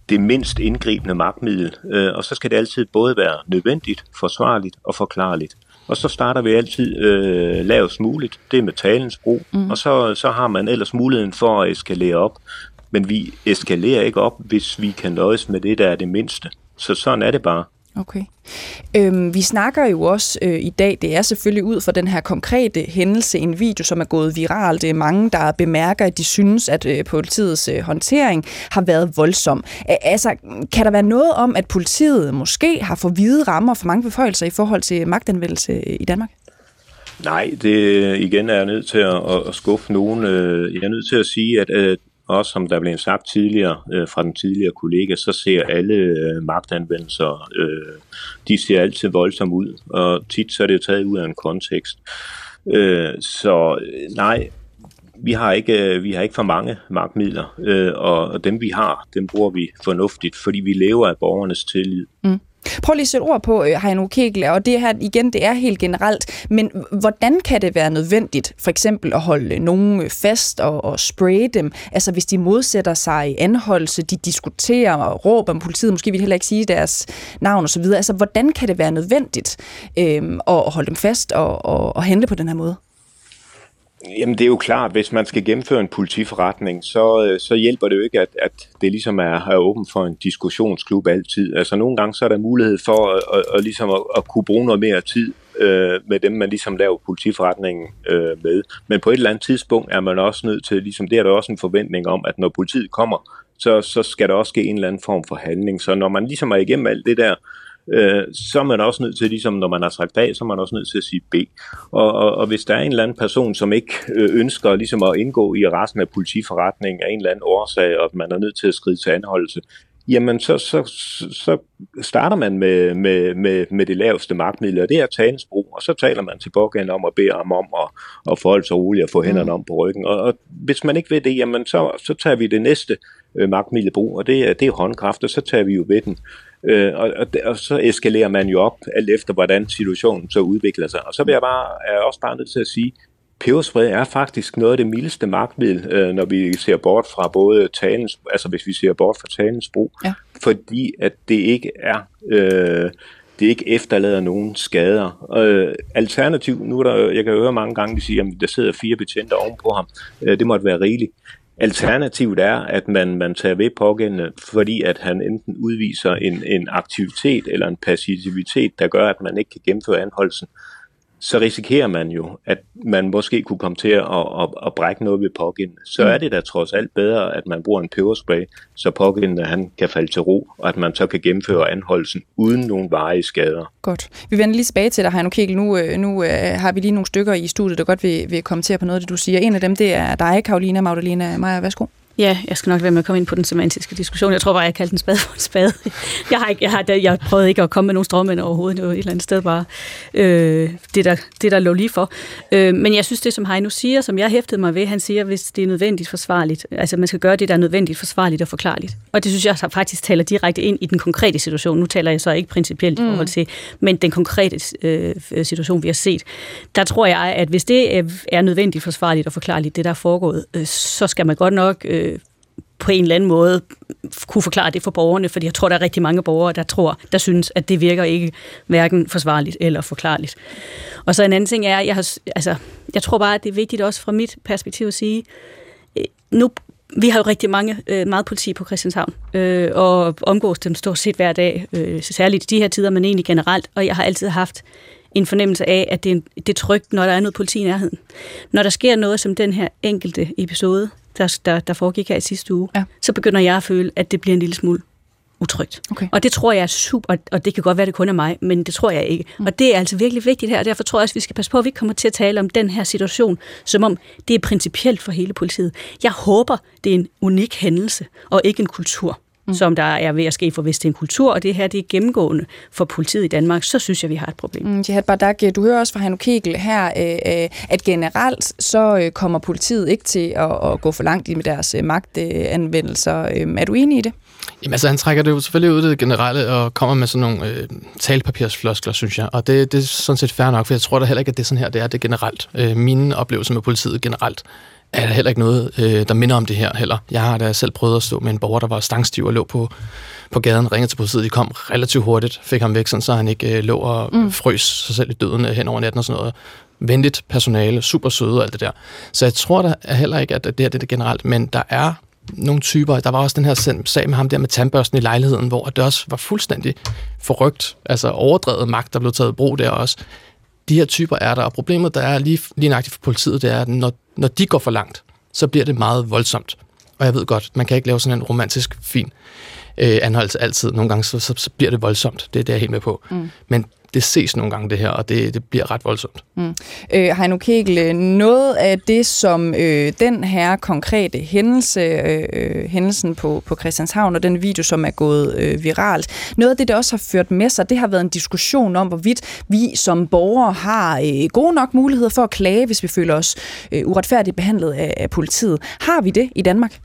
det mindst indgribende magtmiddel. Øh, og så skal det altid både være nødvendigt, forsvarligt og forklarligt. Og så starter vi altid øh, lavest muligt. Det er med talens brug. Mm. Og så, så har man ellers muligheden for at eskalere op. Men vi eskalerer ikke op, hvis vi kan nøjes med det, der er det mindste. Så sådan er det bare. Okay. Øhm, vi snakker jo også øh, i dag, det er selvfølgelig ud fra den her konkrete hændelse, en video, som er gået viralt. Det er mange, der bemærker, at de synes, at øh, politiets øh, håndtering har været voldsom. Æ, altså, kan der være noget om, at politiet måske har for hvide rammer for mange beføjelser i forhold til magtanvendelse øh, i Danmark? Nej, det øh, igen er jeg nødt til at, at, skuffe nogen. Øh, jeg er nødt til at sige, at at også som der blev sagt tidligere øh, fra den tidligere kollega, så ser alle øh, magtanvendelser, øh, de ser altid voldsomme ud, og tit så er det jo taget ud af en kontekst. Øh, Så øh, nej, vi har ikke, øh, vi har ikke for mange magtmidler, øh, og og dem vi har, dem bruger vi fornuftigt, fordi vi lever af borgernes tillid. Mm. Prøv lige at sætte ord på, øh, Heino Kegel, og det her igen, det er helt generelt, men hvordan kan det være nødvendigt, for eksempel at holde øh, nogen øh, fast og, og spraye dem, altså hvis de modsætter sig anholdelse, de diskuterer og råber om politiet, måske vil de heller ikke sige deres navn osv., altså hvordan kan det være nødvendigt øh, at holde dem fast og, og, og handle på den her måde? Jamen det er jo klart, hvis man skal gennemføre en politiforretning, så, øh, så hjælper det jo ikke, at, at det ligesom er, er åben for en diskussionsklub altid. Altså nogle gange så er der mulighed for at, at, at, ligesom at, at kunne bruge noget mere tid øh, med dem, man ligesom laver politiforretningen øh, med. Men på et eller andet tidspunkt er man også nødt til, ligesom det er der også en forventning om, at når politiet kommer, så, så skal der også ske en eller anden form for handling. Så når man ligesom er igennem alt det der, øh, så er man også nødt til, ligesom når man har sagt A, så er man også nødt til at sige B. Og, og, og hvis der er en eller anden person, som ikke øh, ønsker ligesom at indgå i resten af politiforretningen af en eller anden årsag, og man er nødt til at skride til anholdelse, jamen så, så, så starter man med, med, med, med det laveste magtmiddel, og det er talens brug, og så taler man til pågældende om at bede ham om at, at forholde sig roligt og få hænderne om på ryggen. Og, og hvis man ikke ved det, jamen så, så tager vi det næste øh, magtmiddel brug, og det er, det er håndkraft, og så tager vi jo ved den. Øh, og, og, og så eskalerer man jo op, alt efter hvordan situationen så udvikler sig. Og så vil jeg bare, er jeg også bare nødt til at sige, peberspray er faktisk noget af det mildeste magtmiddel, øh, når vi ser bort fra både talens, altså hvis vi ser bort fra talens brug, ja. fordi at det ikke er, øh, det ikke efterlader nogen skader. Øh, alternativ, nu er der, jeg kan høre mange gange, de siger, at der sidder fire betjente ovenpå ham, øh, det måtte være rigeligt. Alternativet er, at man, man tager ved pågældende, fordi at han enten udviser en, en aktivitet eller en passivitet, der gør, at man ikke kan gennemføre anholdelsen så risikerer man jo, at man måske kunne komme til at, at, at brække noget ved pågældende. Så mm. er det da trods alt bedre, at man bruger en peberspray, så pågældende han kan falde til ro, og at man så kan gennemføre anholdelsen uden nogen varige skader. Godt. Vi vender lige tilbage til dig, Heino Kegel. Nu, øh, nu uh, har vi lige nogle stykker i studiet, der godt vil, vil kommentere på noget af det, du siger. En af dem, det er dig, Karolina Magdalena Maja. Værsgo. Ja, jeg skal nok være med at komme ind på den semantiske diskussion. Jeg tror bare, jeg kaldte den spade for en spade. Jeg har, ikke, jeg har jeg prøvet ikke at komme med nogle stråmænd overhovedet. Det var et eller andet sted bare øh, det, der, det, der lå lige for. Øh, men jeg synes, det som Heino siger, som jeg hæftede mig ved, han siger, hvis det er nødvendigt forsvarligt. Altså man skal gøre det, der er nødvendigt forsvarligt og forklarligt. Og det synes jeg faktisk taler direkte ind i den konkrete situation. Nu taler jeg så ikke principielt i mm. forhold til, men den konkrete øh, situation, vi har set. Der tror jeg, at hvis det er nødvendigt forsvarligt og forklarligt, det der er foregået, øh, så skal man godt nok... Øh, på en eller anden måde kunne forklare det for borgerne, fordi jeg tror, der er rigtig mange borgere, der tror, der synes, at det virker ikke hverken forsvarligt eller forklarligt. Og så en anden ting er, jeg, har, altså, jeg tror bare, at det er vigtigt også fra mit perspektiv at sige, øh, nu vi har jo rigtig mange, øh, meget politi på Christianshavn, øh, og omgås dem stort set hver dag, øh, særligt i de her tider, men egentlig generelt, og jeg har altid haft en fornemmelse af, at det er, det er trygt, når der er noget politi i nærheden. Når der sker noget som den her enkelte episode, der, der, der foregik her i sidste uge, ja. så begynder jeg at føle, at det bliver en lille smule utrygt. Okay. Og det tror jeg er super, og det kan godt være, det kun er mig, men det tror jeg ikke. Mm. Og det er altså virkelig vigtigt her, og derfor tror jeg også, at vi skal passe på, at vi kommer til at tale om den her situation, som om det er principielt for hele politiet. Jeg håber, det er en unik hændelse, og ikke en kultur mm. som der er ved at ske, for hvis det er en kultur, og det her det er gennemgående for politiet i Danmark, så synes jeg, vi har et problem. Mm, Jihad Bardak, du hører også fra Hanno Kegel her, øh, øh, at generelt så øh, kommer politiet ikke til at, at gå for langt i med deres magtanvendelser. Er du enig i det? Jamen altså, han trækker det jo selvfølgelig ud det generelle og kommer med sådan nogle øh, talpapirsfloskler, synes jeg. Og det, det er sådan set fair nok, for jeg tror da heller ikke, at det er sådan her, det er det generelt. Øh, mine oplevelser med politiet generelt er der heller ikke noget, øh, der minder om det her heller. Jeg har da selv prøvet at stå med en borger, der var stangstiv og lå på, på gaden, ringede til politiet, de kom relativt hurtigt, fik ham væk, sådan, så han ikke øh, lå og mm. frøs sig selv i døden hen over natten og sådan noget. Venligt personale, super søde og alt det der. Så jeg tror da heller ikke, at det her det er det generelt, men der er nogle typer. Der var også den her sag med ham der med tandbørsten i lejligheden, hvor det også var fuldstændig forrygt, altså overdrevet magt, der blev taget i brug der også de her typer er der, og problemet, der er lige, lige nøjagtigt for politiet, det er, at når, når de går for langt, så bliver det meget voldsomt. Og jeg ved godt, man kan ikke lave sådan en romantisk, fin øh, anholdelse altid. Nogle gange, så, så, så bliver det voldsomt. Det er det, jeg er helt med på. Mm. Men det ses nogle gange, det her, og det, det bliver ret voldsomt. Mm. Øh, Heino Kegel, noget af det, som øh, den her konkrete hændelse, øh, øh hændelsen på, på Christianshavn, og den video, som er gået øh, viralt, noget af det, der også har ført med sig, det har været en diskussion om, hvorvidt vi som borgere har øh, gode nok muligheder for at klage, hvis vi føler os øh, uretfærdigt behandlet af, af politiet. Har vi det i Danmark?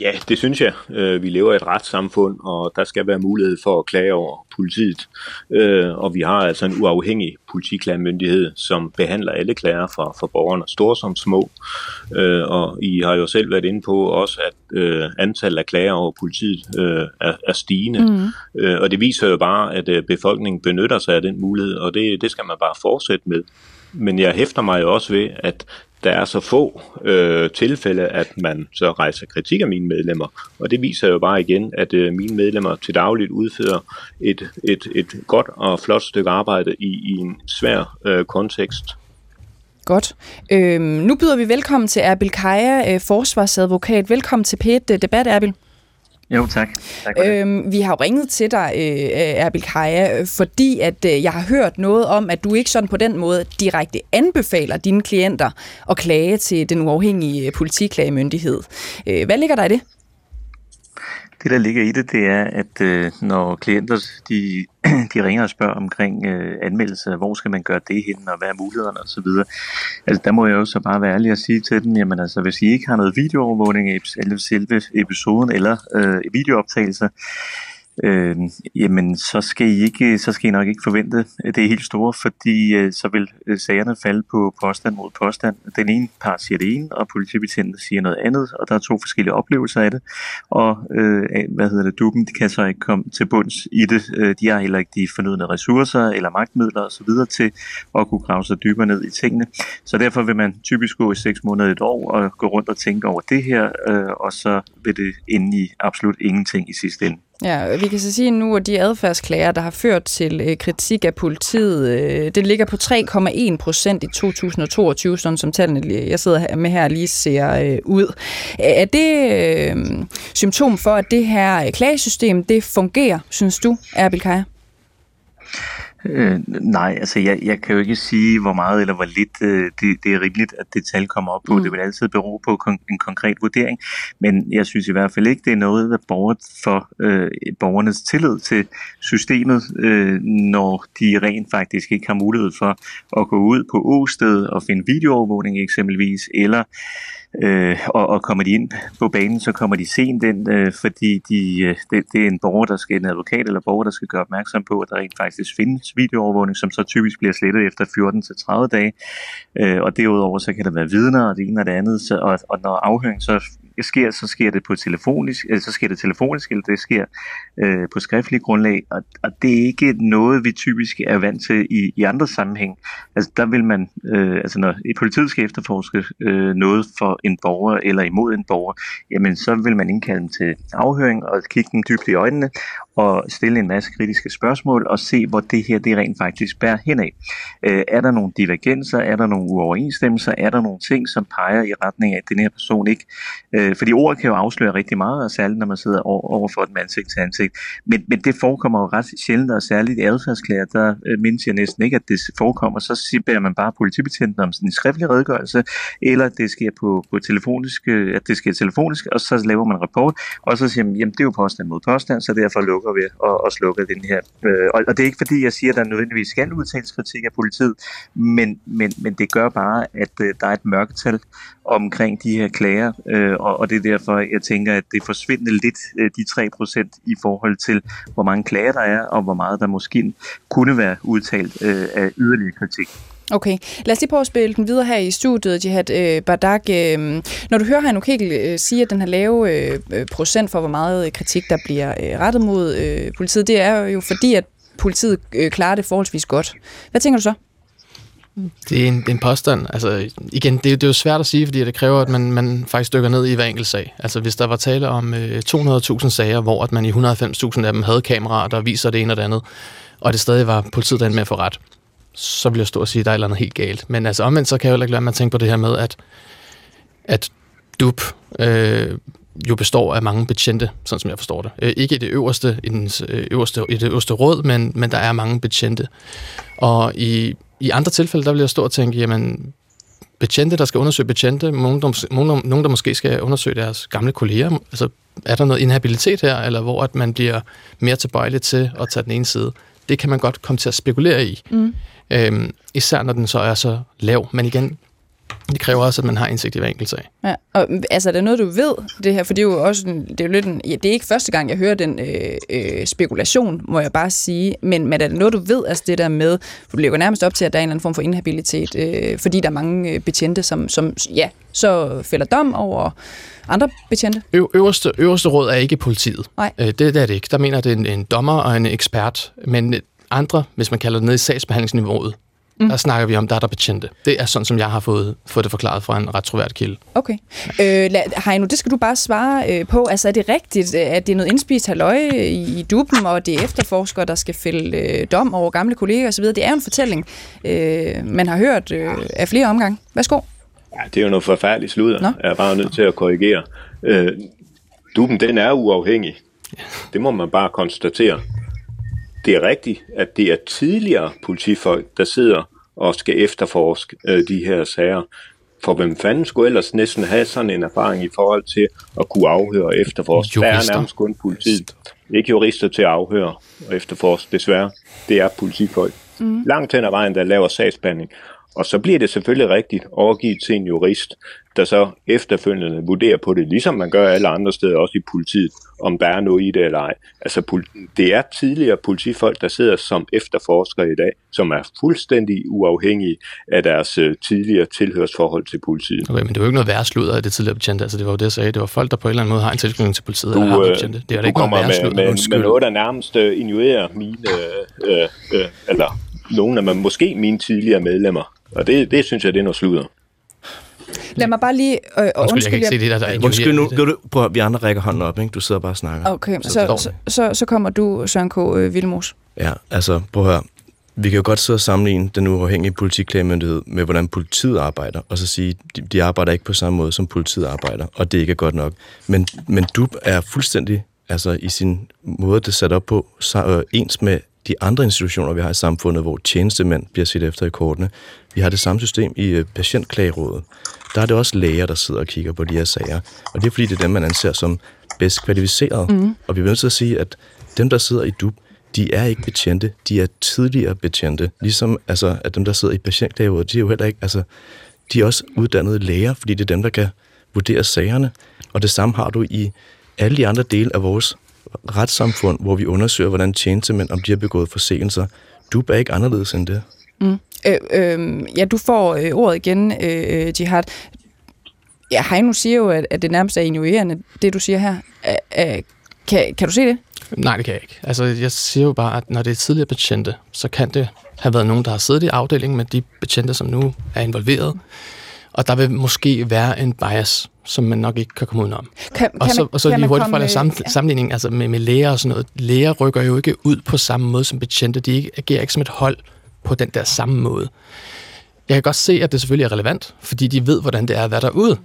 Ja, det synes jeg. Øh, vi lever i et retssamfund, og der skal være mulighed for at klage over politiet. Øh, og vi har altså en uafhængig politiklagemyndighed, som behandler alle klager fra, fra borgerne, store som små. Øh, og I har jo selv været inde på også, at antallet af klager over politiet er, er stigende. Mm. Og det viser jo bare, at befolkningen benytter sig af den mulighed, og det, det skal man bare fortsætte med. Men jeg hæfter mig jo også ved, at der er så få øh, tilfælde, at man så rejser kritik af mine medlemmer. Og det viser jo bare igen, at øh, mine medlemmer til dagligt udfører et, et, et godt og flot stykke arbejde i, i en svær øh, kontekst. Godt. Øhm, nu byder vi velkommen til Erbil Kaja, øh, forsvarsadvokat. Velkommen til P1 øh, Debat, Erbil. Jo, tak. tak øhm, vi har jo ringet til dig, øh, Erbil Kaja, fordi at øh, jeg har hørt noget om, at du ikke sådan på den måde direkte anbefaler dine klienter at klage til den uafhængige øh, politiklagemyndighed. Øh, hvad ligger der i det? Det, der ligger i det, det er, at øh, når klienter de, de ringer og spørger omkring øh, anmeldelse, hvor skal man gøre det hen, og hvad er mulighederne osv., altså der må jeg jo så bare være ærlig og sige til dem, jamen altså, hvis I ikke har noget videoovervågning af selve episoden eller øh, videooptagelser, øh, jamen så skal, I ikke, så skal I nok ikke forvente det helt store, fordi øh, så vil øh, sagerne falde på påstand mod påstand. Den ene part siger det ene, og politibetjenten siger noget andet, og der er to forskellige oplevelser af det. Og øh, hvad hedder det, duben, de kan så ikke komme til bunds i det. Øh, de har heller ikke de fornødne ressourcer eller magtmidler osv. til at kunne grave sig dybere ned i tingene. Så derfor vil man typisk gå i seks måneder et år og gå rundt og tænke over det her, øh, og så vil det ende i absolut ingenting i sidste ende. Ja, vi kan så sige nu, at de adfærdsklager, der har ført til øh, kritik af politiet, øh, det ligger på 3,1 procent i 2022, sådan som tallene, jeg sidder med her, lige ser øh, ud. Er det øh, symptom for, at det her øh, klagesystem, det fungerer, synes du, Erbil Kaja? Øh, nej, altså jeg, jeg kan jo ikke sige, hvor meget eller hvor lidt øh, det, det er rimeligt, at det tal kommer op på. Mm. Det vil altid bero på kon- en konkret vurdering, men jeg synes i hvert fald ikke, det er noget, der borger for øh, borgernes tillid til systemet, øh, når de rent faktisk ikke har mulighed for at gå ud på åsted og finde videoovervågning eksempelvis, eller Øh, og, og kommer de ind på banen, så kommer de sent ind, øh, fordi de, øh, det, det er en borger, der skal, en advokat eller borger, der skal gøre opmærksom på, at der rent faktisk findes videoovervågning, som så typisk bliver slettet efter 14-30 dage. Øh, og derudover så kan der være vidner og det ene og det andet, så, og, og når afhøring så sker, så sker det på telefonisk, øh, så sker det telefonisk, eller det sker øh, på skriftlig grundlag, og, og det er ikke noget, vi typisk er vant til i, i andre sammenhæng. Altså der vil man, øh, altså når et politiet skal efterforske øh, noget for en borger eller imod en borger, jamen så vil man indkalde dem til afhøring og kigge dem dybt i øjnene og stille en masse kritiske spørgsmål og se, hvor det her det rent faktisk bærer henad. Øh, er der nogle divergenser? Er der nogle uoverensstemmelser? Er der nogle ting, som peger i retning af, at den her person ikke... Øh, fordi ord kan jo afsløre rigtig meget, og særligt når man sidder over, over for ansigt til ansigt. Men, men det forekommer jo ret sjældent, og særligt i adfærdsklager, der øh, mindes jeg næsten ikke, at det forekommer. Så beder man bare politibetjenten om sådan en skriftlig redegørelse, eller det sker på, på telefonisk, øh, at det sker telefonisk, og så laver man en rapport, og så siger man, jamen det er jo påstand mod påstand, så derfor lukker vi og, at slukke den her. Øh, og, og det er ikke fordi, jeg siger, at der nødvendigvis skal udtales kritik af politiet, men, men, men det gør bare, at øh, der er et mørketal omkring de her klager, øh, og, og det er derfor, jeg tænker, at det forsvinder lidt, øh, de 3% i forhold til, hvor mange klager der er, og hvor meget der måske kunne være udtalt øh, af yderligere kritik. Okay, lad os lige prøve at spille den videre her i studiet, Jihad øh, Badak. Øh, når du hører Heino Kegel øh, sige, at den her lave øh, øh procent for, hvor meget øh, kritik, der bliver øh, rettet mod øh, politiet, det er jo fordi, at politiet øh, klarer det forholdsvis godt. Hvad tænker du så? Det er en, en påstand. Altså, igen, det, det er jo svært at sige, fordi det kræver, at man, man faktisk dykker ned i hver enkelt sag. Altså, hvis der var tale om øh, 200.000 sager, hvor at man i 190.000 af dem havde kameraer, der viser det ene og det andet, og det stadig var politiet, der med at få ret, så vil jeg stå og sige, at der er noget helt galt. Men altså omvendt, så kan jeg jo ikke lade mig tænke på det her med, at, at DUP øh, jo består af mange betjente, sådan som jeg forstår det. Øh, ikke i det øverste, i, den, øh, øverste, i det øverste råd, men, men der er mange betjente. Og i, i andre tilfælde, der vil jeg stå og tænke, jamen, betjente, der skal undersøge betjente, nogen der, nogen, nogen, der måske skal undersøge deres gamle kolleger, altså er der noget inhabilitet her, eller hvor at man bliver mere tilbøjelig til at tage den ene side? Det kan man godt komme til at spekulere i. Mm. Øhm, især når den så er så lav. Men igen, det kræver også, at man har indsigt i hver enkelt sag. Ja, og altså, er det noget, du ved, det her? For det er jo også en, det er jo lidt en, ja, det er ikke første gang, jeg hører den øh, øh, spekulation, må jeg bare sige. Men, men er det noget, du ved, altså det der med, for du lever nærmest op til, at der er en eller anden form for inhabilitet, øh, fordi der er mange øh, betjente, som, som ja, så fælder dom over andre betjente? Ø- øverste, øverste råd er ikke politiet. Nej. Øh, det, det er det ikke. Der mener det er en, en dommer og en ekspert, men andre, hvis man kalder det ned i sagsbehandlingsniveauet, Mm. Der snakker vi om, der er der betjente. Det er sådan, som jeg har fået, fået det forklaret fra en ret troværdig kilde. Okay. Øh, Heino, det skal du bare svare øh, på. Altså, er det rigtigt, at det er noget indspist halvøj i, i duppen, og det er efterforskere, der skal fælde øh, dom over gamle kolleger osv.? Det er jo en fortælling, øh, man har hørt øh, af flere omgange. Værsgo. Ja, det er jo noget forfærdeligt sludder. Nå? Jeg er bare nødt til at korrigere. Øh, duppen, den er uafhængig. Det må man bare konstatere. Det er rigtigt, at det er tidligere politifolk, der sidder og skal efterforske øh, de her sager. For hvem fanden skulle ellers næsten have sådan en erfaring i forhold til at kunne afhøre og efterforske? Jurister. Der er nærmest kun politiet. Ikke jurister til at afhøre og efterforske, desværre. Det er politifolk. Mm. Langt hen ad vejen, der laver sagsbehandling. Og så bliver det selvfølgelig rigtigt overgivet til en jurist, der så efterfølgende vurderer på det, ligesom man gør alle andre steder, også i politiet, om der er noget i det eller ej. Altså, det er tidligere politifolk, der sidder som efterforskere i dag, som er fuldstændig uafhængige af deres uh, tidligere tilhørsforhold til politiet. Okay, men det er jo ikke noget værre sludder af det tidligere betjente. Altså, det var jo det, jeg sagde. Det var folk, der på en eller anden måde har en tilknytning til politiet. Du, har betjente. Det er du ikke kommer noget med, med, med, noget, der nærmest uh, injuerer mine, uh, uh, uh, eller nogle af dem, måske mine tidligere medlemmer. Og det, det synes jeg, det er noget sludder. Lad mig bare lige... Øh, undskyld, undskyld, jeg kan ikke se det der. der undskyld, nu gør du, prøv, vi andre rækker hånden op, ikke? Du sidder bare og snakker. Okay, så, så, så, så, så kommer du, Søren K. Øh, Vilmos. Ja, altså, prøv at høre. Vi kan jo godt sidde og sammenligne den uafhængige politiklagemyndighed med, hvordan politiet arbejder, og så sige, de, de arbejder ikke på samme måde, som politiet arbejder, og det ikke er godt nok. Men, men du er fuldstændig altså i sin måde, det er sat op på, så, øh, ens med de andre institutioner, vi har i samfundet, hvor tjenestemænd bliver set efter i kortene. Vi har det samme system i øh, patientklagerådet. Der er det også læger, der sidder og kigger på de her sager. Og det er fordi, det er dem, man anser som bedst kvalificeret. Mm. Og vi er nødt til at sige, at dem, der sidder i DUB, de er ikke betjente, de er tidligere betjente. Ligesom altså, at dem, der sidder i patientklagerådet, de er jo heller ikke, altså, de er også uddannede læger, fordi det er dem, der kan vurdere sagerne. Og det samme har du i alle de andre dele af vores retssamfund, hvor vi undersøger, hvordan tjenestemænd, om de har begået forseelser. Du er ikke anderledes end det. Mm. Øh, øh, ja, du får øh, ordet igen, øh, Jihad. Ja, Heino siger jo, at, at det nærmest er injurerende, det du siger her. Øh, øh, kan, kan du se det? Nej, det kan jeg ikke. Altså, jeg siger jo bare, at når det er tidligere betjente, så kan det have været nogen, der har siddet i afdelingen med de betjente, som nu er involveret. Og der vil måske være en bias, som man nok ikke kan komme udenom. Kan, og, så, man, og så lige hurtigt for at lave sam, ja. sammenligning altså med, med læger og sådan noget. Læger rykker jo ikke ud på samme måde som betjente. De ikke, agerer ikke som et hold på den der samme måde. Jeg kan godt se, at det selvfølgelig er relevant, fordi de ved, hvordan det er at være derude.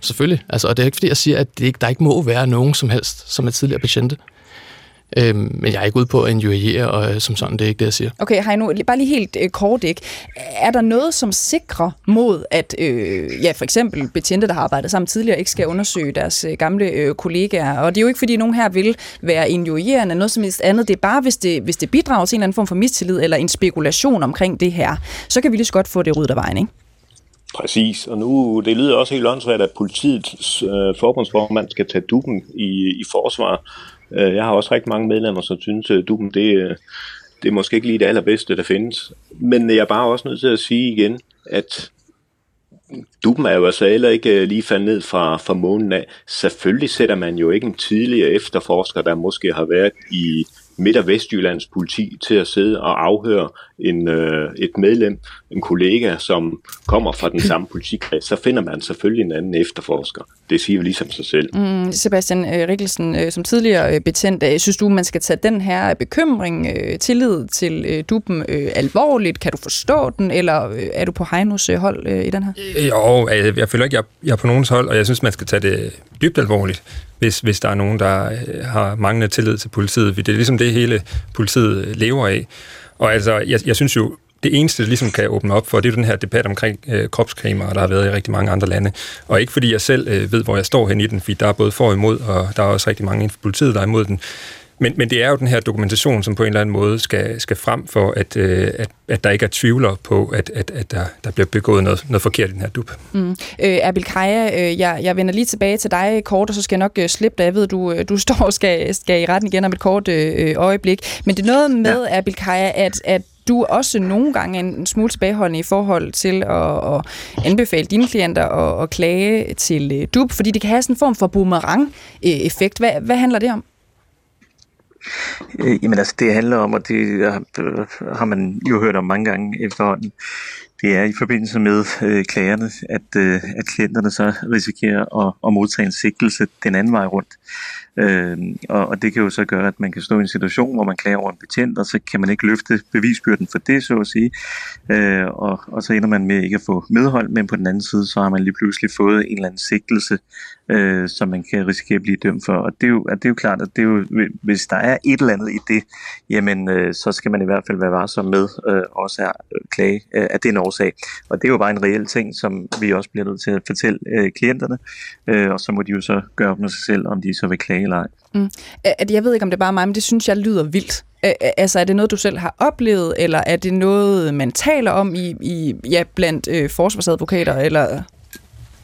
Selvfølgelig. Altså, og det er ikke fordi, jeg siger, at det ikke, der ikke må være nogen som helst, som er tidligere betjente. Øhm, men jeg er ikke ude på at injuriere og, øh, som sådan, det er ikke det, jeg siger. Okay, Heino, bare lige helt øh, kort, ikke? Er der noget, som sikrer mod, at øh, ja, for eksempel betjente, der har arbejdet sammen tidligere, ikke skal undersøge deres øh, gamle øh, kollegaer? Og det er jo ikke, fordi nogen her vil være injurierende, noget som helst andet. Det er bare, hvis det, hvis det bidrager til en eller anden form for mistillid eller en spekulation omkring det her, så kan vi lige så godt få det ryddet af vejen, ikke? Præcis, og nu, det lyder også helt åndssvagt, at politiets øh, forbundsformand skal tage dukken i, i forsvar. Øh, jeg har også rigtig mange medlemmer, som synes, øh, at Duben, det, øh, det er måske ikke lige det allerbedste, der findes. Men jeg er bare også nødt til at sige igen, at Duben er jo altså heller ikke lige faldet ned fra, fra månen af. Selvfølgelig sætter man jo ikke en tidligere efterforsker, der måske har været i Midt- og Vestjyllands politi til at sidde og afhøre en, øh, et medlem, en kollega, som kommer fra den samme politikreds, så finder man selvfølgelig en anden efterforsker. Det siger vi ligesom sig selv. Mm, Sebastian øh, Rikkelsen, øh, som tidligere øh, betændt, øh, synes du, man skal tage den her bekymring, øh, tillid til øh, øh, alvorligt? Kan du forstå den, eller øh, er du på Heinos øh, hold øh, i den her? Jo, jeg, jeg føler ikke, jeg, jeg er på nogens hold, og jeg synes, man skal tage det dybt alvorligt hvis, hvis der er nogen, der øh, har manglende tillid til politiet. Det er ligesom det, hele politiet lever af. Og altså, jeg, jeg synes jo, det eneste, der ligesom kan åbne op for, det er den her debat omkring øh, kropskameraer, der har været i rigtig mange andre lande. Og ikke fordi jeg selv øh, ved, hvor jeg står hen i den, fordi der er både for og imod, og der er også rigtig mange inden for politiet, der er imod den. Men, men det er jo den her dokumentation, som på en eller anden måde skal, skal frem for, at, øh, at, at der ikke er tvivler på, at, at, at der, der bliver begået noget, noget forkert i den her dub. Mm. Øh, Erbil Kaja, øh, jeg, jeg vender lige tilbage til dig kort, og så skal jeg nok øh, slippe dig. Jeg ved, du, øh, du står og skal, skal i retten igen om et kort øh, øjeblik. Men det er noget med, ja. Erbil Kaja, at, at du er også nogle gange en smule tilbageholdende i forhold til at, at anbefale dine klienter at, at klage til øh, DUB, fordi det kan have sådan en form for boomerang-effekt. Hvad, hvad handler det om? Øh, jamen altså, det handler om, og det har man jo hørt om mange gange efterhånden, det er i forbindelse med øh, klagerne, at, øh, at klienterne så risikerer at, at modtage en sigtelse den anden vej rundt. Øh, og, og det kan jo så gøre, at man kan stå i en situation, hvor man klager over en betjent, og så kan man ikke løfte bevisbyrden for det, så at sige. Øh, og, og så ender man med ikke at få medhold, men på den anden side, så har man lige pludselig fået en eller anden sigtelse, øh, som man kan risikere at blive dømt for. Og det er jo, at det er jo klart, at det er jo, hvis der er et eller andet i det, jamen øh, så skal man i hvert fald være varsom med øh, også at øh, klage øh, af den årsag. Og det er jo bare en reel ting, som vi også bliver nødt til at fortælle øh, klienterne, øh, og så må de jo så gøre op med sig selv, om de så vil klage eller ej. Mm. Jeg ved ikke, om det er bare mig, men det synes jeg lyder vildt. Altså, er det noget, du selv har oplevet, eller er det noget, man taler om i, i ja, blandt øh, forsvarsadvokater, eller...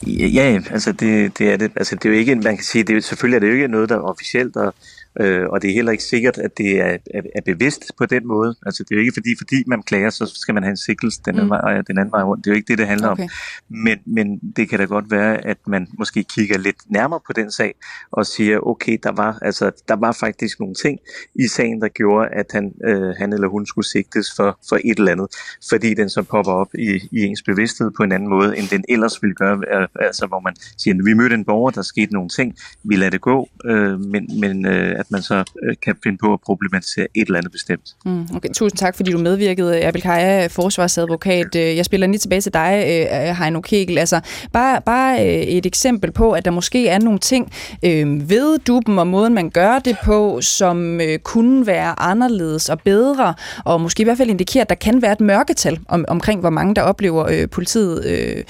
Ja, altså det, det er det. Altså det er jo ikke, man kan sige, det er, selvfølgelig er det jo ikke noget, der er officielt, og, øh, og det er heller ikke sikkert, at det er, er, er bevidst på den måde. Altså det er jo ikke fordi, fordi man klager, så skal man have en sikkelse den, mm. vej, den anden vej rundt. Det er jo ikke det, det handler okay. om. Men, men det kan da godt være, at man måske kigger lidt nærmere på den sag, og siger, okay, der var, altså, der var faktisk nogle ting i sagen, der gjorde, at han, øh, han eller hun skulle sigtes for, for et eller andet, fordi den så popper op i, i ens bevidsthed på en anden måde, end den ellers ville gøre, altså hvor man siger, vi mødte en borger, der skete nogle ting, vi lader det gå, øh, men, men øh, at man så øh, kan finde på at problematisere et eller andet bestemt. Mm, okay. Tusind tak, fordi du medvirkede, øh, Abel Kaja, forsvarsadvokat. Øh, jeg spiller lige tilbage til dig, Heino Kegel. Altså, bare, bare et eksempel på, at der måske er nogle ting øh, ved duppen og måden, man gør det på, som øh, kunne være anderledes og bedre, og måske i hvert fald indikere, at der kan være et mørketal om, omkring, hvor mange der oplever øh, politiet øh,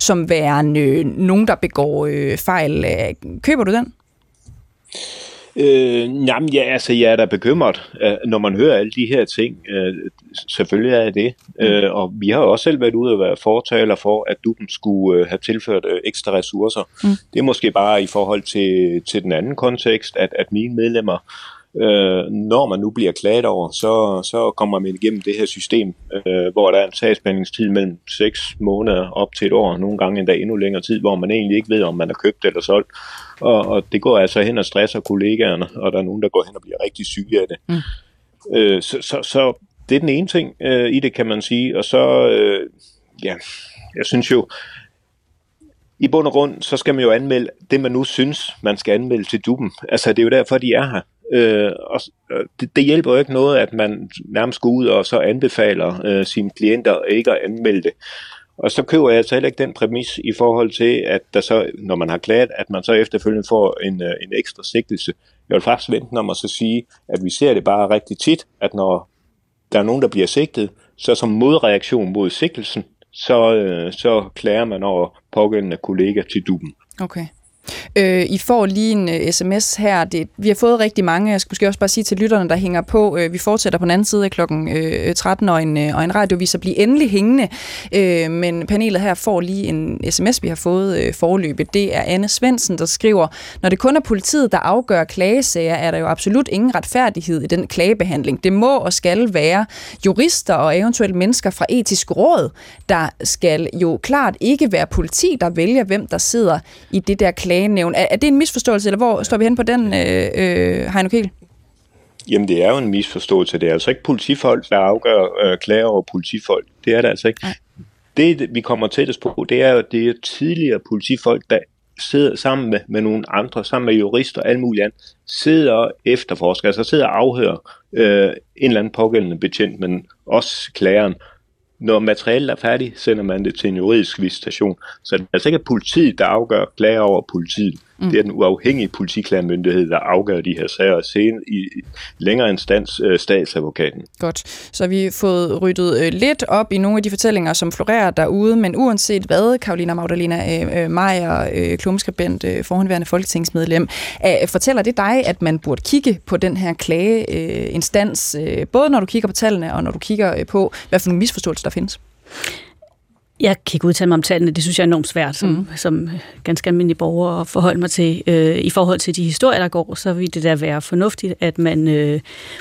som værende øh, nogen, der begår øh, fejl. Køber du den? Øh, jamen, ja, altså, jeg er da bekymret, øh, når man hører alle de her ting. Øh, selvfølgelig er jeg det. Mm. Øh, og vi har også selv været ude og være fortaler for, at du skulle øh, have tilført øh, ekstra ressourcer. Mm. Det er måske bare i forhold til, til den anden kontekst, at, at mine medlemmer øh, når man nu bliver klaget over, så, så kommer man igennem det her system, øh, hvor der er en sagsbehandlingstid mellem 6 måneder op til et år, nogle gange endda endnu længere tid, hvor man egentlig ikke ved, om man har købt eller solgt. Og, og det går altså hen og stresser kollegaerne, og der er nogen, der går hen og bliver rigtig syge af det. Mm. Øh, så, så, så det er den ene ting øh, i det, kan man sige. Og så, øh, ja, jeg synes jo, i bund og grund, så skal man jo anmelde det, man nu synes, man skal anmelde til duben. Altså, det er jo derfor, de er her. Øh, og det, det hjælper jo ikke noget, at man nærmest går ud og så anbefaler øh, sine klienter ikke at anmelde det. Og så køber jeg altså heller ikke den præmis i forhold til, at der så, når man har klaget, at man så efterfølgende får en, øh, en ekstra sigtelse. Jeg vil faktisk vente om at så sige, at vi ser det bare rigtig tit, at når der er nogen, der bliver sigtet, så som modreaktion mod sigtelsen, så, øh, så klager man over pågældende kollega til duben. Okay. Øh, I får lige en øh, sms her. Det, vi har fået rigtig mange. Jeg skal måske også bare sige til lytterne, der hænger på. Øh, vi fortsætter på den anden side af klokken øh, 13, og en, øh, og en radiovis bliver endelig hængende. Øh, men panelet her får lige en sms, vi har fået øh, forløbet. Det er Anne Svensen, der skriver, når det kun er politiet, der afgør klagesager, er der jo absolut ingen retfærdighed i den klagebehandling. Det må og skal være jurister og eventuelt mennesker fra etisk råd, der skal jo klart ikke være politi, der vælger, hvem der sidder i det der klage klagenævn. Er, er det en misforståelse, eller hvor står vi hen på den, øh, øh, Heino Kiel? Jamen, det er jo en misforståelse. Det er altså ikke politifolk, der afgør øh, klager over politifolk. Det er det altså ikke. Nej. Det, vi kommer tættest på, det er jo det er tidligere politifolk, der sidder sammen med, med nogle andre, sammen med jurister og alt muligt andet, sidder og efterforsker, altså sidder og afhører øh, en eller anden pågældende betjent, men også klageren. Når materialet er færdigt, sender man det til en juridisk visitation. Så det er altså ikke politiet, der afgør klager over politiet. Mm. Det er den uafhængige politiklagmyndighed, der afgør de her sager sen i længere instans øh, statsadvokaten. Godt. Så vi har fået ryddet øh, lidt op i nogle af de fortællinger, som florerer derude, men uanset hvad, Karolina Magdalena øh, Meyer, øh, klumskribent, øh, forhåndværende folketingsmedlem, øh, fortæller det dig, at man burde kigge på den her klageinstans, øh, både når du kigger på tallene og når du kigger øh, på, hvad for nogle misforståelser der findes? Jeg kan ikke udtale mig om tallene, det synes jeg er enormt svært som, mm. som ganske almindelig borger at forholde mig til. Øh, I forhold til de historier, der går, så vil det da være fornuftigt, at man øh,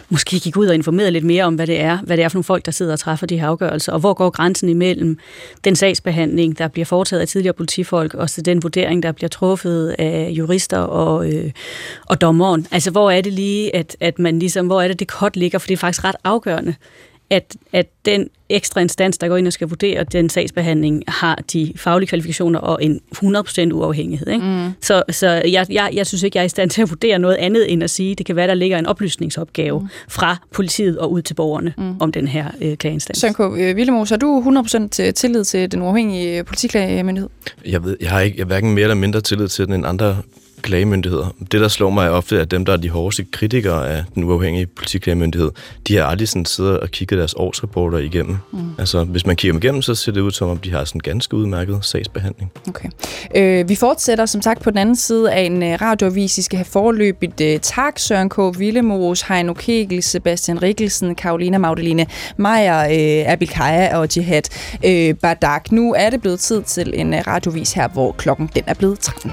måske gik ud og informerede lidt mere om, hvad det er, hvad det er for nogle folk, der sidder og træffer de her afgørelser, og hvor går grænsen imellem den sagsbehandling, der bliver foretaget af tidligere politifolk, og så den vurdering, der bliver truffet af jurister og, øh, og dommeren. Altså, hvor er det lige, at, at man ligesom, hvor er det, det kort ligger, for det er faktisk ret afgørende at, at den ekstra instans, der går ind og skal vurdere den sagsbehandling, har de faglige kvalifikationer og en 100% uafhængighed. Ikke? Mm. Så, så jeg, jeg, jeg synes ikke, jeg er i stand til at vurdere noget andet end at sige, det kan være, der ligger en oplysningsopgave mm. fra politiet og ud til borgerne mm. om den her øh, klageinstans. Søren K. Villemos, har du 100% tillid til den uafhængige politiklagemyndighed? Jeg, ved, jeg har ikke jeg har hverken mere eller mindre tillid til den end andre klagemyndigheder. Det, der slår mig ofte, er, at dem, der er de hårdeste kritikere af den uafhængige politiklagemyndighed, de har aldrig sådan siddet og kigget deres årsrapporter igennem. Mm. Altså, hvis man kigger dem igennem, så ser det ud som om, de har sådan en ganske udmærket sagsbehandling. Okay. Øh, vi fortsætter som sagt på den anden side af en øh, radioavis. I skal have forløbigt uh, tak, Søren K. Villemos, Heino Kegel, Sebastian Rikkelsen, Karolina Magdalene Meyer, øh, Abil Kaya og Jihad øh, Badak. Nu er det blevet tid til en uh, radiovis her, hvor klokken den er blevet 13.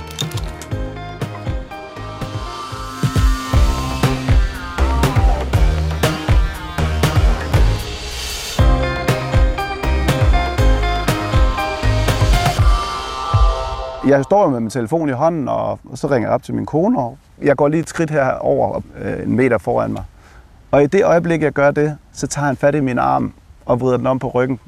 jeg står med min telefon i hånden, og så ringer jeg op til min kone, og jeg går lige et skridt herover øh, en meter foran mig. Og i det øjeblik, jeg gør det, så tager han fat i min arm og vrider den om på ryggen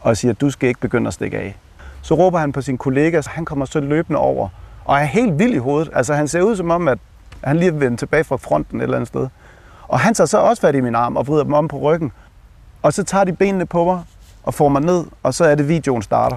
og siger, du skal ikke begynde at stikke af. Så råber han på sin kollega, så han kommer så løbende over og er helt vild i hovedet. Altså han ser ud som om, at han lige er vendt tilbage fra fronten et eller andet sted. Og han tager så også fat i min arm og vrider dem om på ryggen. Og så tager de benene på mig og får mig ned, og så er det, videoen starter.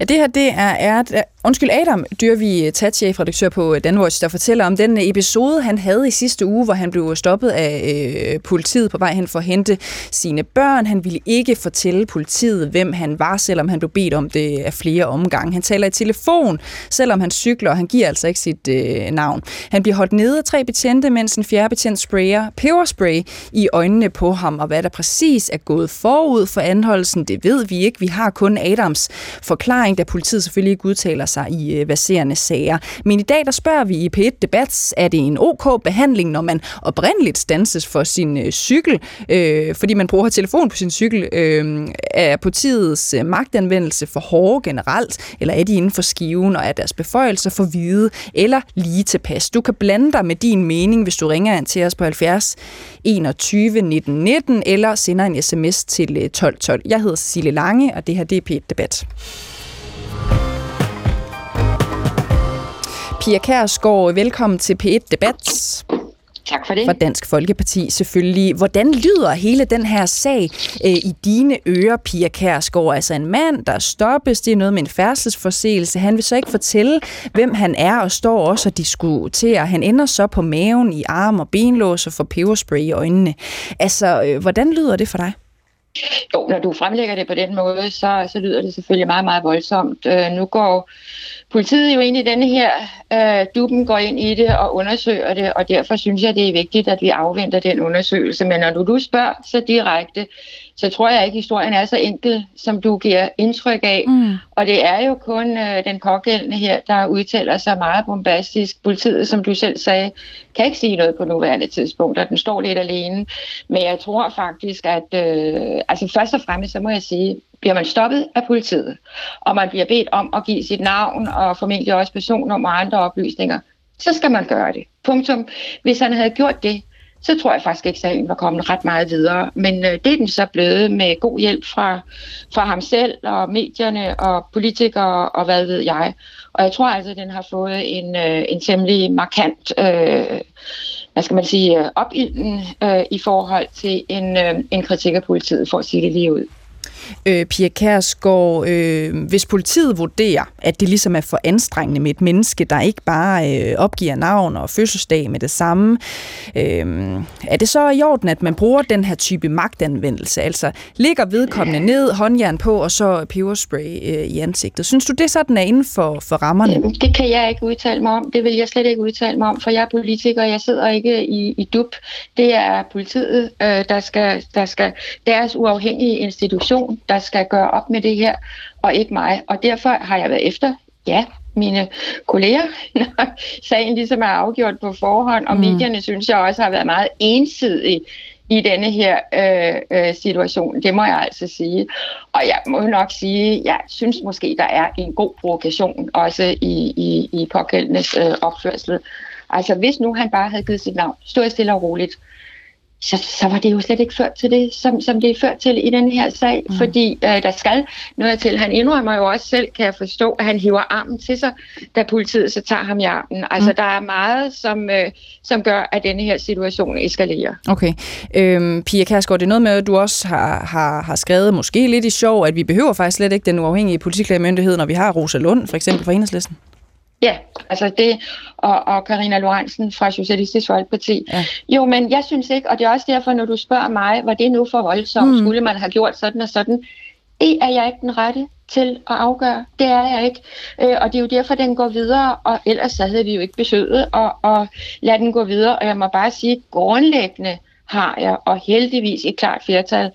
Ja, det her det er, er undskyld, Adam Dyrvi, øh, tatchef redaktør på øh, Danwatch, der fortæller om den øh, episode, han havde i sidste uge, hvor han blev stoppet af øh, politiet på vej hen for at hente sine børn. Han ville ikke fortælle politiet, hvem han var, selvom han blev bedt om det af flere omgange. Han taler i telefon, selvom han cykler, og han giver altså ikke sit øh, navn. Han bliver holdt nede af tre betjente, mens en fjerde betjent sprayer peberspray i øjnene på ham, og hvad der præcis er gået forud for anholdelsen, det ved vi ikke. Vi har kun Adams forklaring, da politiet selvfølgelig ikke udtaler sig i øh, verserende sager. Men i dag der spørger vi i P1 er det en OK behandling, når man oprindeligt stanses for sin øh, cykel, øh, fordi man bruger telefon på sin cykel? Øh, er politiets øh, magtanvendelse for hårde generelt, eller er de inden for skiven, og er deres beføjelser for hvide, eller lige tilpas? Du kan blande dig med din mening, hvis du ringer ind til os på 70 21 19 19, eller sender en sms til øh, 1212. 12. Jeg hedder Cecilie Lange, og det her det er P1 Debat. Pia Kærsgaard, velkommen til P1 Debat. Tak for det. For Dansk Folkeparti selvfølgelig. Hvordan lyder hele den her sag øh, i dine ører, Pia Kærsgaard? Altså en mand, der stoppes, det er noget med en færdselsforseelse. Han vil så ikke fortælle, hvem han er, og står også og diskuterer. Han ender så på maven i arm og benlås og får peberspray i øjnene. Altså, øh, hvordan lyder det for dig? Jo, når du fremlægger det på den måde, så, så lyder det selvfølgelig meget, meget voldsomt. Øh, nu går politiet jo ind i denne her, øh, duben går ind i det og undersøger det, og derfor synes jeg, det er vigtigt, at vi afventer den undersøgelse. Men når du, du spørger så direkte, så tror jeg ikke, at historien er så enkel, som du giver indtryk af. Mm. Og det er jo kun øh, den pågældende her, der udtaler sig meget bombastisk. Politiet, som du selv sagde, kan ikke sige noget på nuværende tidspunkt, og den står lidt alene. Men jeg tror faktisk, at øh, altså først og fremmest, så må jeg sige, bliver man stoppet af politiet, og man bliver bedt om at give sit navn og formentlig også personnummer og andre oplysninger, så skal man gøre det. Punktum. Hvis han havde gjort det, så tror jeg faktisk ikke, at sagen var kommet ret meget videre. Men øh, det er den så blevet med god hjælp fra, fra ham selv og medierne og politikere og hvad ved jeg. Og jeg tror altså, at den har fået en, øh, en temmelig markant øh, hvad skal man sige, øh, opilden øh, i forhold til en, øh, en kritik af politiet, for at sige det lige ud øh, Pia Kærsgaard, øh, hvis politiet vurderer, at det ligesom er for anstrengende med et menneske, der ikke bare øh, opgiver navn og fødselsdag med det samme, øh, er det så i orden, at man bruger den her type magtanvendelse? Altså ligger vedkommende ned, håndjern på og så peberspray øh, i ansigtet. Synes du, det sådan er inden for, for rammerne? Det kan jeg ikke udtale mig om. Det vil jeg slet ikke udtale mig om, for jeg er politiker, jeg sidder ikke i, i DUP. Det er politiet, øh, der, skal, der skal deres uafhængige institution kommission, der skal gøre op med det her, og ikke mig. Og derfor har jeg været efter, ja, mine kolleger, når sagen ligesom er afgjort på forhånd, og mm. medierne synes jeg også har været meget ensidige i denne her øh, øh, situation. Det må jeg altså sige. Og jeg må nok sige, jeg synes måske, der er en god provokation også i, i, i pågældendes øh, opførsel. Altså hvis nu han bare havde givet sit navn, stod stille og roligt, så, så var det jo slet ikke ført til det, som, som det er ført til i den her sag, mm. fordi øh, der skal noget til. Han indrømmer jo også selv, kan jeg forstå, at han hiver armen til sig, da politiet så tager ham i armen. Altså, mm. der er meget, som, øh, som gør, at denne her situation eskalerer. Okay. Øhm, Pia Kærsgaard, det er noget med, at du også har, har, har skrevet, måske lidt i sjov, at vi behøver faktisk slet ikke den uafhængige politiklagemyndighed, når vi har Rosa Lund, for eksempel fra Enhedslisten. Ja, altså det, og, og Karina Lorentzen fra Socialistisk Folkeparti. Ja. Jo, men jeg synes ikke, og det er også derfor, når du spørger mig, var det nu for voldsomt, mm. skulle man have gjort sådan og sådan, det er jeg ikke den rette til at afgøre. Det er jeg ikke. Øh, og det er jo derfor, den går videre, og ellers så havde vi jo ikke besøget at, at lade den gå videre. Og jeg må bare sige, grundlæggende har jeg, og heldigvis et klart flertal,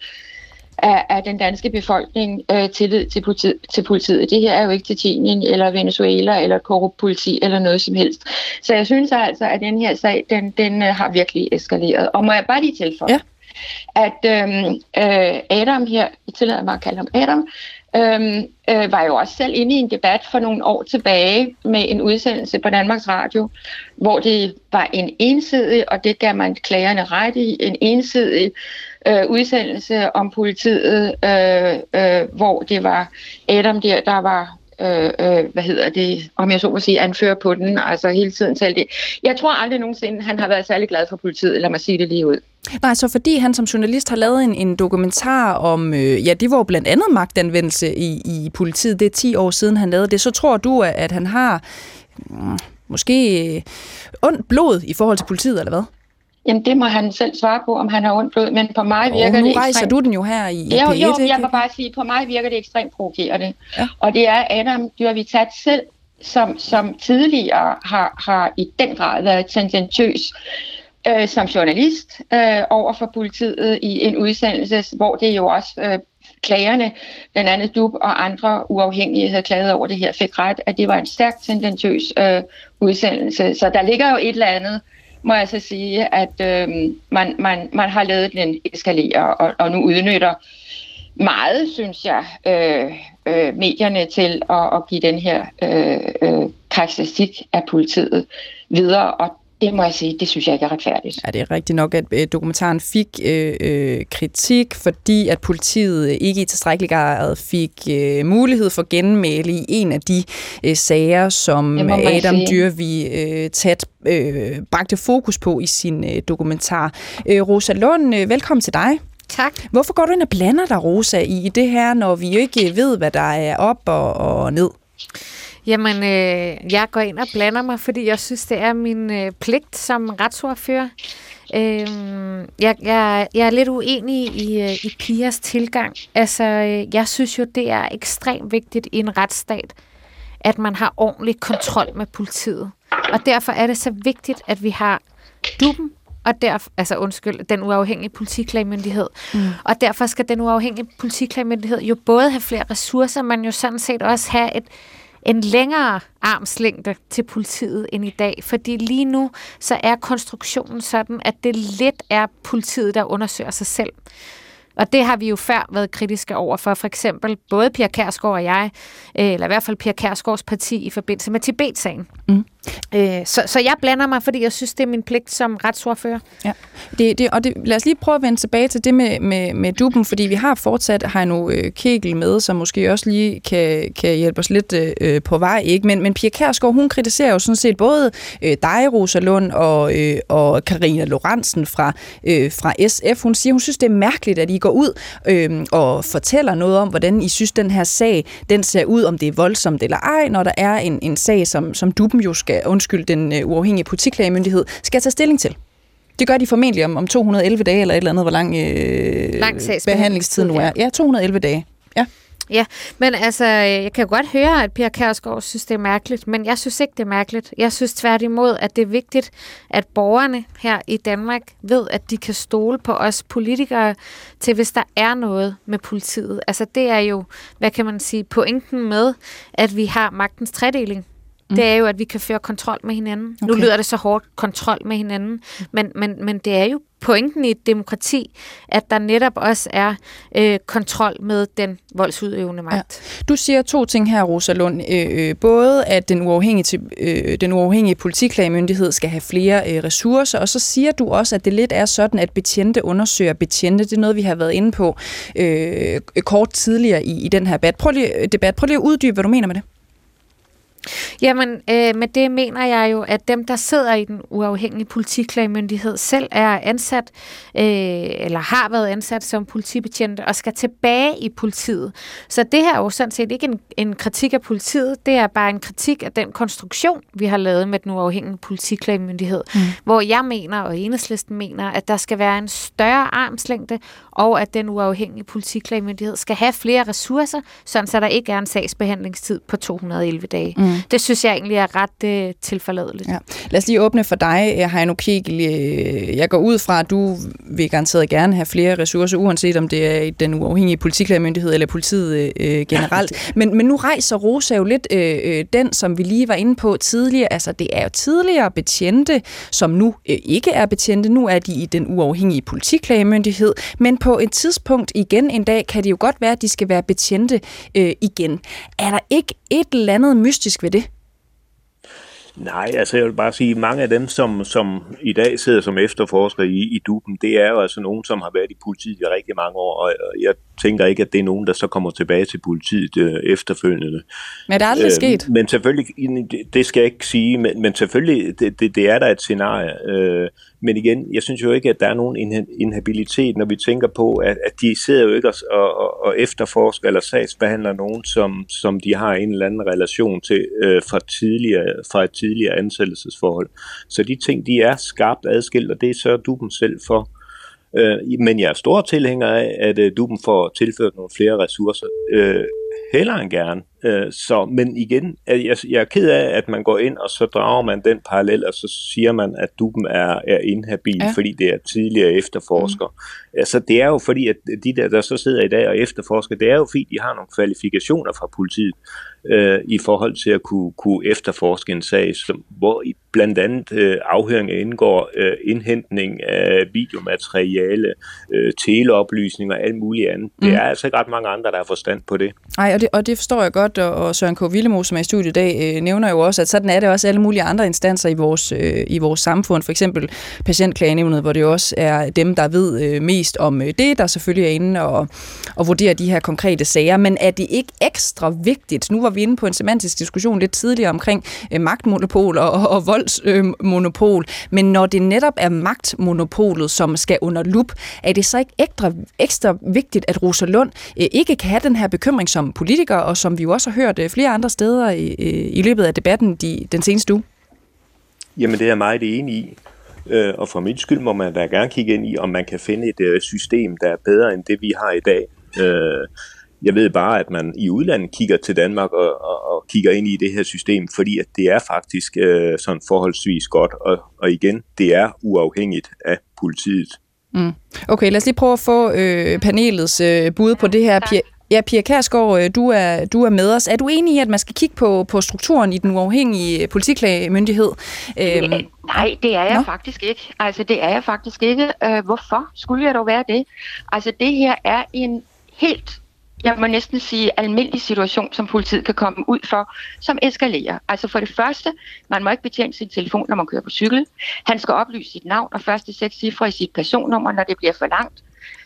af, af den danske befolkning øh, tillid til politiet, til politiet. Det her er jo ikke Tjetjenien eller Venezuela eller korrupt politi eller noget som helst. Så jeg synes altså, at den her sag, den, den øh, har virkelig eskaleret. Og må jeg bare lige tilføje, ja. at øhm, øh, Adam her, jeg tillader mig at kalde ham Adam, øhm, øh, var jo også selv inde i en debat for nogle år tilbage med en udsendelse på Danmarks Radio, hvor det var en ensidig, og det gav man klagerne ret i, en ensidig øh, udsendelse om politiet, øh, øh, hvor det var Adam der, der var øh, øh, hvad hedder det, om jeg så må sige, anfører på den, altså hele tiden talte det. Jeg tror aldrig nogensinde, han har været særlig glad for politiet, lad mig sige det lige ud. Nej, så fordi han som journalist har lavet en, en dokumentar om, øh, ja, det var blandt andet magtanvendelse i, i politiet, det er 10 år siden, han lavede det, så tror du, at han har mm, måske ondt blod i forhold til politiet, eller hvad? Jamen, det må han selv svare på, om han har ondt blod, men på mig virker oh, nu det rejser ekstremt... du den jo her i, jo, P1, Jo, jeg må bare sige, på mig virker det ekstremt provokerende. Ja. Og det er Adam Dyrvitat selv, som, som tidligere har, har i den grad været tendentiøs øh, som journalist øh, over for politiet i en udsendelse, hvor det jo også øh, klagerne, blandt andet DUB og andre uafhængige, havde klaget over det her, fik ret, at det var en stærkt tendentiøs øh, udsendelse. Så der ligger jo et eller andet må jeg så sige, at øh, man, man, man har lavet den eskalere, og, og nu udnytter meget, synes jeg, øh, øh, medierne til at, at give den her øh, øh, karakteristik af politiet videre, og det må jeg sige, det synes jeg ikke er retfærdigt. Ja, det er rigtigt nok, at øh, dokumentaren fik øh, øh, kritik, fordi at politiet ikke i tilstrækkelig grad fik øh, mulighed for genmæle i en af de øh, sager, som Adam Dyrvi øh, tæt øh, bragte fokus på i sin øh, dokumentar. Øh, Rosa Lund, øh, velkommen til dig. Tak. Hvorfor går du ind og blander dig, Rosa, i, i det her, når vi ikke ved, hvad der er op og, og ned? Jamen, øh, jeg går ind og blander mig, fordi jeg synes, det er min øh, pligt som retsordfører. Øh, jeg, jeg, jeg er lidt uenig i, øh, i Pias tilgang. Altså, øh, jeg synes jo, det er ekstremt vigtigt i en retsstat, at man har ordentlig kontrol med politiet. Og derfor er det så vigtigt, at vi har duben, og derfor, altså undskyld, den uafhængige politiklagmyndighed. Mm. Og derfor skal den uafhængige politiklagmyndighed jo både have flere ressourcer, men jo sådan set også have et, en længere armslængde til politiet end i dag. Fordi lige nu, så er konstruktionen sådan, at det lidt er politiet, der undersøger sig selv. Og det har vi jo før været kritiske over for. For eksempel både Pia Kærsgaard og jeg, eller i hvert fald Pia Kærsgaards parti i forbindelse med Tibet-sagen. Mm. Øh, så, så jeg blander mig, fordi jeg synes, det er min pligt som retsordfører. Ja. Det, det, og det, lad os lige prøve at vende tilbage til det med, med, med duben, fordi vi har fortsat Heino øh, Kegel med, som måske også lige kan, kan hjælpe os lidt øh, på vej. ikke. Men, men Pia Kærsgaard, hun kritiserer jo sådan set både øh, dig, Rosa Lund, og, øh, og Karina Lorentzen fra, øh, fra SF. Hun siger, hun synes, det er mærkeligt, at I går ud øh, og fortæller noget om, hvordan I synes, den her sag den ser ud, om det er voldsomt eller ej, når der er en, en sag, som, som duben jo skal, undskyld, den øh, uafhængige politiklagemyndighed skal tage stilling til. Det gør de formentlig om, om 211 dage eller et eller andet, hvor lang, øh, lang behandlingstid nu er. Ja, 211 dage. Ja. Ja, men altså, øh, jeg kan godt høre, at Pia Kærsgaard synes, det er mærkeligt, men jeg synes ikke, det er mærkeligt. Jeg synes tværtimod, at det er vigtigt, at borgerne her i Danmark ved, at de kan stole på os politikere til, hvis der er noget med politiet. Altså, det er jo, hvad kan man sige, pointen med, at vi har magtens tredeling. Mm. Det er jo, at vi kan føre kontrol med hinanden. Okay. Nu lyder det så hårdt, kontrol med hinanden, men, men, men det er jo pointen i et demokrati, at der netop også er øh, kontrol med den voldsudøvende magt. Ja. Du siger to ting her, Rosa Lund. Øh, øh både at den uafhængige, øh, den uafhængige politiklagemyndighed skal have flere øh, ressourcer, og så siger du også, at det lidt er sådan, at betjente undersøger betjente. Det er noget, vi har været inde på øh, kort tidligere i, i den her debat. Prøv lige, debat. Prøv lige at uddybe, hvad du mener med det. Jamen, øh, med det mener jeg jo, at dem, der sidder i den uafhængige politiklagemyndighed, selv er ansat, øh, eller har været ansat som politibetjente, og skal tilbage i politiet. Så det her er jo sådan set ikke en, en kritik af politiet, det er bare en kritik af den konstruktion, vi har lavet med den uafhængige politiklagemyndighed, mm. hvor jeg mener, og enhedslisten mener, at der skal være en større armslængde, og at den uafhængige politiklagemyndighed skal have flere ressourcer, sådan så der ikke er en sagsbehandlingstid på 211 dage. Mm. Det synes jeg egentlig er ret øh, tilforladeligt. Ja. Lad os lige åbne for dig, øh, Heino Kegel. Øh, jeg går ud fra, at du vil garanteret gerne have flere ressourcer, uanset om det er den uafhængige politiklagemyndighed eller politiet øh, generelt. Men, men nu rejser Rosa jo lidt øh, den, som vi lige var inde på tidligere. Altså, det er jo tidligere betjente, som nu øh, ikke er betjente. Nu er de i den uafhængige politiklagemyndighed. Men på et tidspunkt igen en dag, kan det jo godt være, at de skal være betjente øh, igen. Er der ikke et eller andet mystisk ved det? Nej, altså jeg vil bare sige, at mange af dem, som, som i dag sidder som efterforskere i, i duben, det er jo altså nogen, som har været i politiet i rigtig mange år, og jeg tænker ikke, at det er nogen, der så kommer tilbage til politiet øh, efterfølgende. Men det er aldrig øh, sket. Men selvfølgelig, det skal jeg ikke sige, men, men selvfølgelig, det, det, det er der et scenarie. Øh, men igen, jeg synes jo ikke, at der er nogen inhabilitet, når vi tænker på, at, at de sidder jo ikke og, og, og efterforsker eller sagsbehandler nogen, som, som de har en eller anden relation til øh, fra, tidligere, fra et tidligere ansættelsesforhold. Så de ting, de er skarpt adskilt, og det sørger du dem selv for. Øh, men jeg er stor tilhænger af, at øh, du dem får tilført nogle flere ressourcer. Øh, hellere end gerne. Øh, så, men igen, jeg, jeg er ked af, at man går ind, og så drager man den parallel, og så siger man, at duben er, er inhabil, ja. fordi det er tidligere efterforsker. Mm. Altså, det er jo fordi, at de der, der så sidder i dag og efterforsker, det er jo fordi, de har nogle kvalifikationer fra politiet øh, i forhold til at kunne, kunne efterforske en sag, som, hvor i blandt andet øh, afhøring indgår øh, indhentning af videomateriale, øh, teleoplysninger og alt muligt andet. Mm. Det er altså ikke ret mange andre, der har forstand på det. Nej, og det, og det forstår jeg godt, og, og Søren K. Villemo, som er i studiet i dag, øh, nævner jo også, at sådan er det også alle mulige andre instanser i vores, øh, i vores samfund, for eksempel patientklagenævnet, hvor det også er dem, der ved øh, mest om øh, det, der selvfølgelig er inde og, og vurderer de her konkrete sager. Men er det ikke ekstra vigtigt? Nu var vi inde på en semantisk diskussion lidt tidligere omkring øh, magtmonopol og, og, og voldsmonopol, øh, men når det netop er magtmonopolet, som skal under lup, er det så ikke ekstra, ekstra vigtigt, at Rosa Lund øh, ikke kan have den her bekymring som politiker, og som vi jo også har hørt øh, flere andre steder i, øh, i løbet af debatten de, den seneste uge? Jamen det er jeg meget enig i. Øh, og for min skyld må man da gerne kigge ind i, om man kan finde et øh, system, der er bedre end det, vi har i dag. Øh, jeg ved bare, at man i udlandet kigger til Danmark og, og, og kigger ind i det her system, fordi at det er faktisk øh, sådan forholdsvis godt, og, og igen, det er uafhængigt af politiet. Mm. Okay, lad os lige prøve at få øh, panelets øh, bud på det her. Pia, ja, Pia Kærsgaard, øh, du er, du er med os. Er du enig i, at man skal kigge på, på strukturen i den uafhængige politiklagemyndighed? Øhm, Nej, det er jeg Nå? faktisk ikke. Altså, det er jeg faktisk ikke. Øh, hvorfor skulle jeg dog være det? Altså, det her er en helt jeg må næsten sige, almindelig situation, som politiet kan komme ud for, som eskalerer. Altså for det første, man må ikke betjene sin telefon, når man kører på cykel. Han skal oplyse sit navn og første seks cifre i sit personnummer, når det bliver for langt.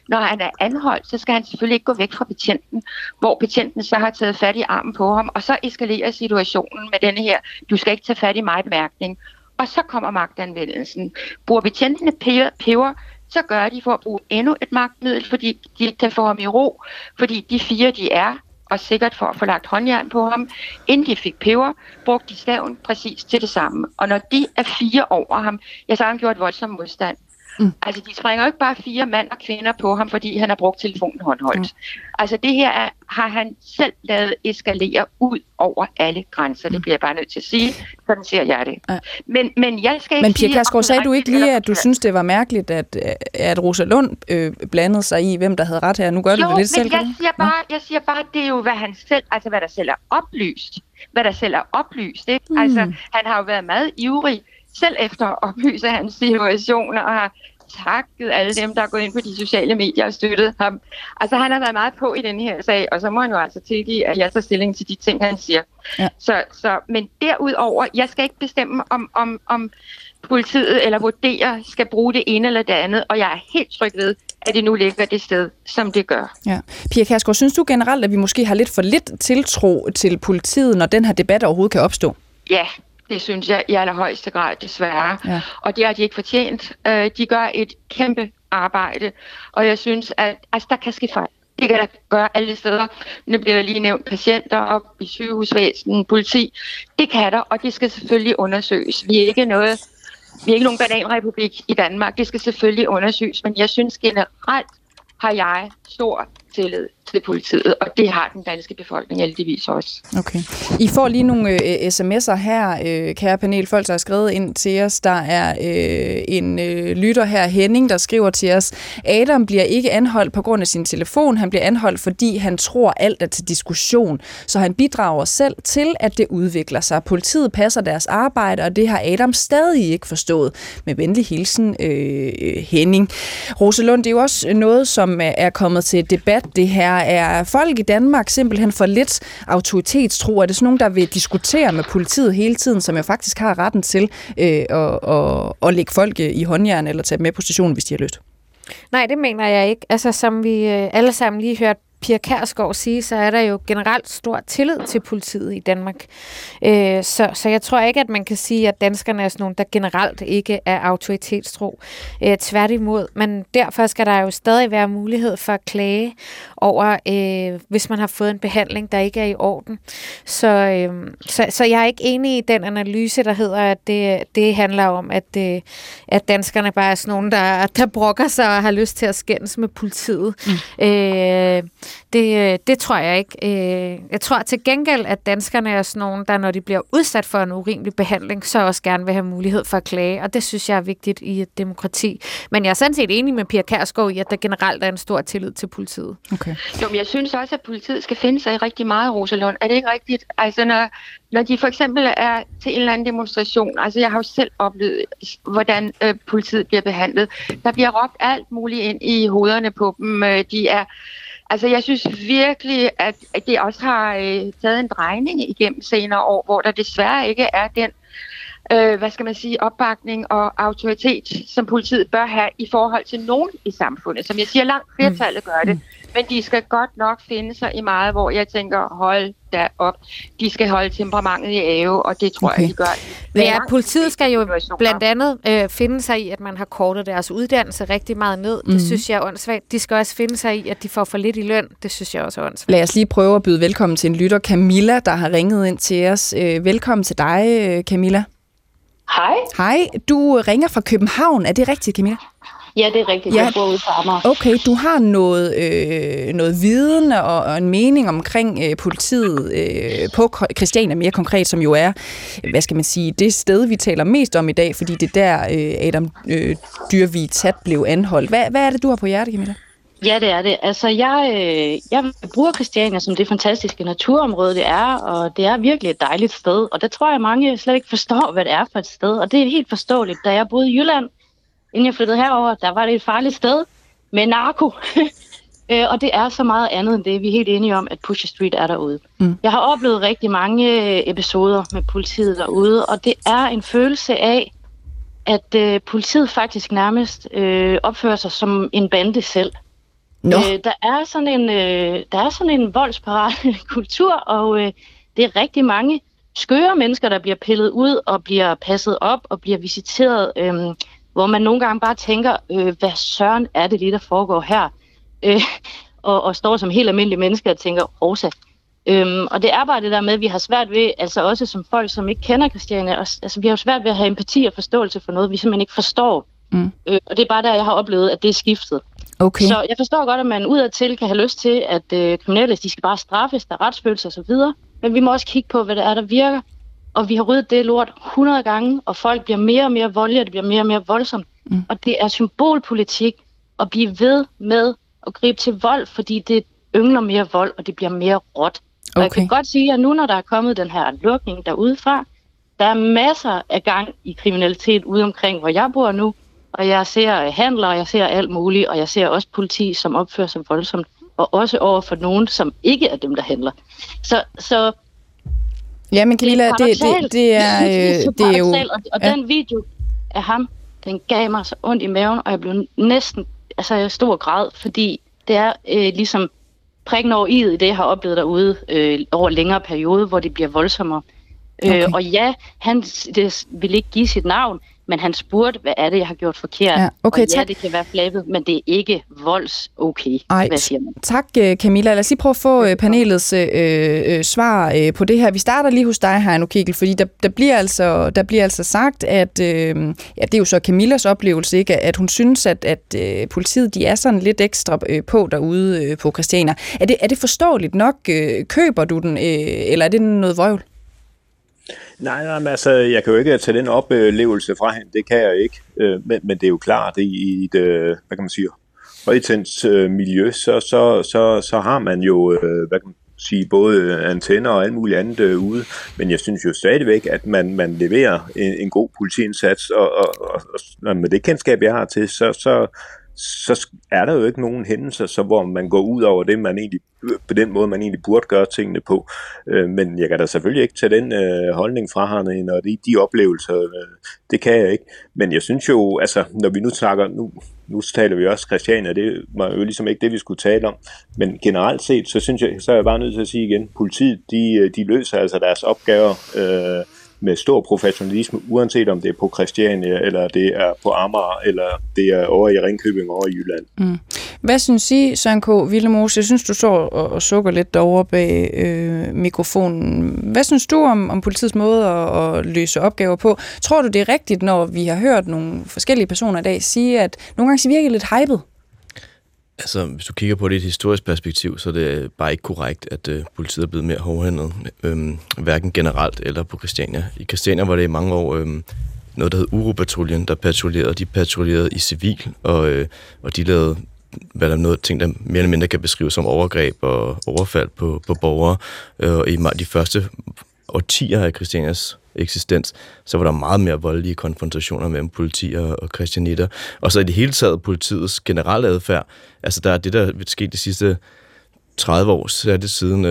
Når han er anholdt, så skal han selvfølgelig ikke gå væk fra betjenten, hvor betjenten så har taget fat i armen på ham, og så eskalerer situationen med denne her, du skal ikke tage fat i mig mærkning. Og så kommer magtanvendelsen. Bruger betjentene peber, så gør de for at bruge endnu et magtmiddel, fordi de kan få ham i ro, fordi de fire, de er, og sikkert for at få lagt håndjern på ham. Inden de fik peber, brugte de staven præcis til det samme. Og når de er fire over ham, ja, så har han gjort voldsom modstand. Mm. Altså, de springer jo ikke bare fire mand og kvinder på ham, fordi han har brugt telefonen håndholdt. Mm. Altså, det her er, har han selv lavet eskalere ud over alle grænser. Mm. Det bliver jeg bare nødt til at sige. Sådan ser jeg det. Ja. Men, men jeg skal ikke Men Pia Kærsgaard, sagde du ikke lige, at du synes, det var mærkeligt, at, at Rosa Lund øh, blandede sig i, hvem der havde ret her? Nu gør jo, du det lidt selv. jeg siger, bare, jeg siger bare, det er jo, hvad han selv, altså hvad der selv er oplyst. Hvad der selv er oplyst, ikke? Mm. Altså, han har jo været meget ivrig selv efter at oplyse hans situation, og har takket alle dem, der er gået ind på de sociale medier og støttet ham. Altså, han har været meget på i den her sag, og så må han jo altså tilgive, at jeg tager stilling til de ting, han siger. Ja. Så, så, men derudover, jeg skal ikke bestemme, om, om, om politiet eller vurdere skal bruge det ene eller det andet, og jeg er helt tryg ved, at det nu ligger det sted, som det gør. Ja. Pia Kærsgaard, synes du generelt, at vi måske har lidt for lidt tiltro til politiet, når den her debat overhovedet kan opstå? Ja, det synes jeg i allerhøjeste grad, desværre. Ja. Og det har de ikke fortjent. Uh, de gør et kæmpe arbejde, og jeg synes, at altså, der kan ske fejl. Det kan der gøre alle steder. Nu bliver der lige nævnt patienter op i sygehusvæsenet, politi. Det kan der, og det skal selvfølgelig undersøges. Vi er ikke noget vi er ikke nogen bananrepublik i Danmark. Det skal selvfølgelig undersøges, men jeg synes generelt har jeg stor tillid til politiet, og det har den danske befolkning heldigvis også. Okay. I får lige nogle øh, sms'er her, øh, kære panel. Folk, der har skrevet ind til os. Der er øh, en øh, lytter her, Henning, der skriver til os, Adam bliver ikke anholdt på grund af sin telefon. Han bliver anholdt, fordi han tror alt er til diskussion. Så han bidrager selv til, at det udvikler sig. Politiet passer deres arbejde, og det har Adam stadig ikke forstået. Med venlig hilsen, øh, øh Henning. Rosalund, det er jo også noget, som øh, er kommet til debat, det her er folk i Danmark simpelthen for lidt autoritetstro? Er det sådan nogen, der vil diskutere med politiet hele tiden, som jo faktisk har retten til øh, at, at, at lægge folk øh, i håndjern eller tage dem med på stationen, hvis de har lyst? Nej, det mener jeg ikke. Altså, som vi øh, alle sammen lige hørte Pia Kærsgaard sige, så er der jo generelt stor tillid til politiet i Danmark. Øh, så, så jeg tror ikke, at man kan sige, at danskerne er sådan nogle, der generelt ikke er autoritetstro. Øh, tværtimod. Men derfor skal der jo stadig være mulighed for at klage over, øh, hvis man har fået en behandling, der ikke er i orden. Så, øh, så, så jeg er ikke enig i den analyse, der hedder, at det, det handler om, at, øh, at danskerne bare er sådan nogle, der, der brokker sig og har lyst til at skændes med politiet. Mm. Øh, det, øh, det tror jeg ikke. Øh, jeg tror til gengæld, at danskerne er sådan nogle, der når de bliver udsat for en urimelig behandling, så også gerne vil have mulighed for at klage, og det synes jeg er vigtigt i et demokrati. Men jeg er sådan set enig med Pia Kærsgaard i, at der generelt er en stor tillid til politiet. Okay. Jo, men jeg synes også, at politiet skal finde sig i rigtig meget, Rosalund. Er det ikke rigtigt? Altså, når, når de for eksempel er til en eller anden demonstration, altså jeg har jo selv oplevet, hvordan øh, politiet bliver behandlet. Der bliver råbt alt muligt ind i hovederne på dem. Øh, de er Altså, jeg synes virkelig, at, at det også har øh, taget en drejning igennem senere år, hvor der desværre ikke er den, øh, hvad skal man sige, opbakning og autoritet, som politiet bør have i forhold til nogen i samfundet. Som jeg siger, langt flertallet gør det. Mm. Men de skal godt nok finde sig i meget, hvor jeg tænker, hold da op. De skal holde temperamentet i ave, og det tror okay. jeg, de gør. Men ja, politiet skal jo blandt andet øh, finde sig i, at man har kortet deres uddannelse rigtig meget ned. Mm. Det mhm. synes jeg er åndssvagt. De skal også finde sig i, at de får for lidt i løn. Det synes jeg også er åndssvagt. Lad os lige prøve at byde velkommen til en lytter, Camilla, der har ringet ind til os. Øh, velkommen til dig, øh, Camilla. Hej. Hej, du ringer fra København. Er det rigtigt, Camilla? Ja, det er rigtigt. Ja. Jeg bor ude på Amager. Okay, du har noget, øh, noget viden og, og en mening omkring øh, politiet øh, på Christiania mere konkret, som jo er, hvad skal man sige, det sted, vi taler mest om i dag, fordi det er der øh, Adam øh, Dyrvig Tat blev anholdt. Hvad, hvad er det, du har på hjerte, Camilla? Ja, det er det. Altså, jeg, øh, jeg bruger Christiania som det fantastiske naturområde, det er, og det er virkelig et dejligt sted. Og der tror jeg, mange slet ikke forstår, hvad det er for et sted. Og det er helt forståeligt. Da jeg boede i Jylland, inden jeg flyttede herover, der var det et farligt sted med narko. øh, og det er så meget andet end det. Vi er helt enige om, at Pusher Street er derude. Mm. Jeg har oplevet rigtig mange øh, episoder med politiet derude, og det er en følelse af, at øh, politiet faktisk nærmest øh, opfører sig som en bande selv. No. Øh, der er sådan en øh, der er sådan en voldsparat kultur, og øh, det er rigtig mange skøre mennesker, der bliver pillet ud og bliver passet op og bliver visiteret, øh, hvor man nogle gange bare tænker, øh, hvad søren er det lige, der foregår her? Øh, og, og står som helt almindelige mennesker og tænker, Rosa. Øhm, og det er bare det der med, at vi har svært ved, altså også som folk, som ikke kender Christiane, og, altså vi har svært ved at have empati og forståelse for noget, vi simpelthen ikke forstår. Mm. Øh, og det er bare der, jeg har oplevet, at det er skiftet. Okay. Så jeg forstår godt, at man udadtil kan have lyst til, at øh, kriminelle de skal bare straffes, der er retsfølelse osv. Men vi må også kigge på, hvad det er, der virker. Og vi har ryddet det lort 100 gange, og folk bliver mere og mere voldelige, og det bliver mere og mere voldsomt. Mm. Og det er symbolpolitik at blive ved med at gribe til vold, fordi det yngler mere vold, og det bliver mere råt. Okay. Og jeg kan godt sige, at nu når der er kommet den her lukning derudefra, der er masser af gang i kriminalitet ude omkring, hvor jeg bor nu, og jeg ser handler, og jeg ser alt muligt, og jeg ser også politi, som opfører sig voldsomt, og også over for nogen, som ikke er dem, der handler. Så, så Ja, men Camilla, det, det, det, det er, øh, det er jo... Og, og ja. den video af ham, den gav mig så ondt i maven, og jeg blev næsten, altså jeg stor grad, fordi det er øh, ligesom prikken over i det, jeg har oplevet derude øh, over længere periode, hvor det bliver voldsommere. Øh, okay. Øh, og ja, han det vil ikke give sit navn, men han spurgte, hvad er det, jeg har gjort forkert? Ja, okay, og ja, tak. det kan være flabet, men det er ikke volds okay. Ej, hvad siger man? Tak, øh, Camilla. Lad os lige prøve at få øh, panelets øh, øh, svar øh, på det her. Vi starter lige hos dig, Heino Kigel, fordi der, der, bliver altså, der bliver altså sagt, at øh, ja, det er jo så Camillas oplevelse, ikke, at hun synes, at, at øh, politiet de er sådan lidt ekstra øh, på derude øh, på Christianer. Er det, er det forståeligt nok? Øh, køber du den, øh, eller er det noget vrøvl? Nej, nej, men altså, jeg kan jo ikke tage den oplevelse fra hende, det kan jeg ikke. Øh, men, men det er jo klart, at i et, øh, hvad kan man sige, højtens øh, miljø, så, så, så, så har man jo, hvad kan man sige, både antenner og alt muligt andet ude. Men jeg synes jo stadigvæk, at man, man leverer en, en god politiindsats, og, og, og, og med det kendskab, jeg har til, så, så, så er der jo ikke nogen hændelser, så hvor man går ud over det, man egentlig, på den måde, man egentlig burde gøre tingene på. Øh, men jeg kan da selvfølgelig ikke tage den øh, holdning fra herne, øh, når de, de oplevelser, øh, det kan jeg ikke. Men jeg synes jo, altså, når vi nu snakker, nu, nu taler vi også Christiania, det var jo ligesom ikke det, vi skulle tale om. Men generelt set, så synes jeg, så er jeg bare nødt til at sige igen, politiet, de, øh, de løser altså deres opgaver, øh, med stor professionalisme, uanset om det er på Christiania, eller det er på Amager, eller det er over i Ringkøbing over i Jylland. Mm. Hvad synes I, Søren K. Villemose? Jeg synes, du så og, og sukker lidt derovre bag øh, mikrofonen. Hvad synes du om, om politiets måde at, at løse opgaver på? Tror du, det er rigtigt, når vi har hørt nogle forskellige personer i dag sige, at nogle gange virker lidt hypet? Altså, hvis du kigger på det i et historisk perspektiv, så er det bare ikke korrekt, at øh, politiet er blevet mere hårdhændet, øh, hverken generelt eller på Christiania. I Christiania var det i mange år øh, noget, der hed Uropatruljen, der patruljerede. De patruljerede i civil, og, øh, og de lavede hvad der er noget ting, der mere eller mindre kan beskrives som overgreb og overfald på, på borgere. Øh, I de første årtier af Christianias eksistens, så var der meget mere voldelige konfrontationer mellem politi og, og christianitter. Og så i det hele taget politiets generelle adfærd. Altså der er det, der er sket de sidste 30 år, så er det siden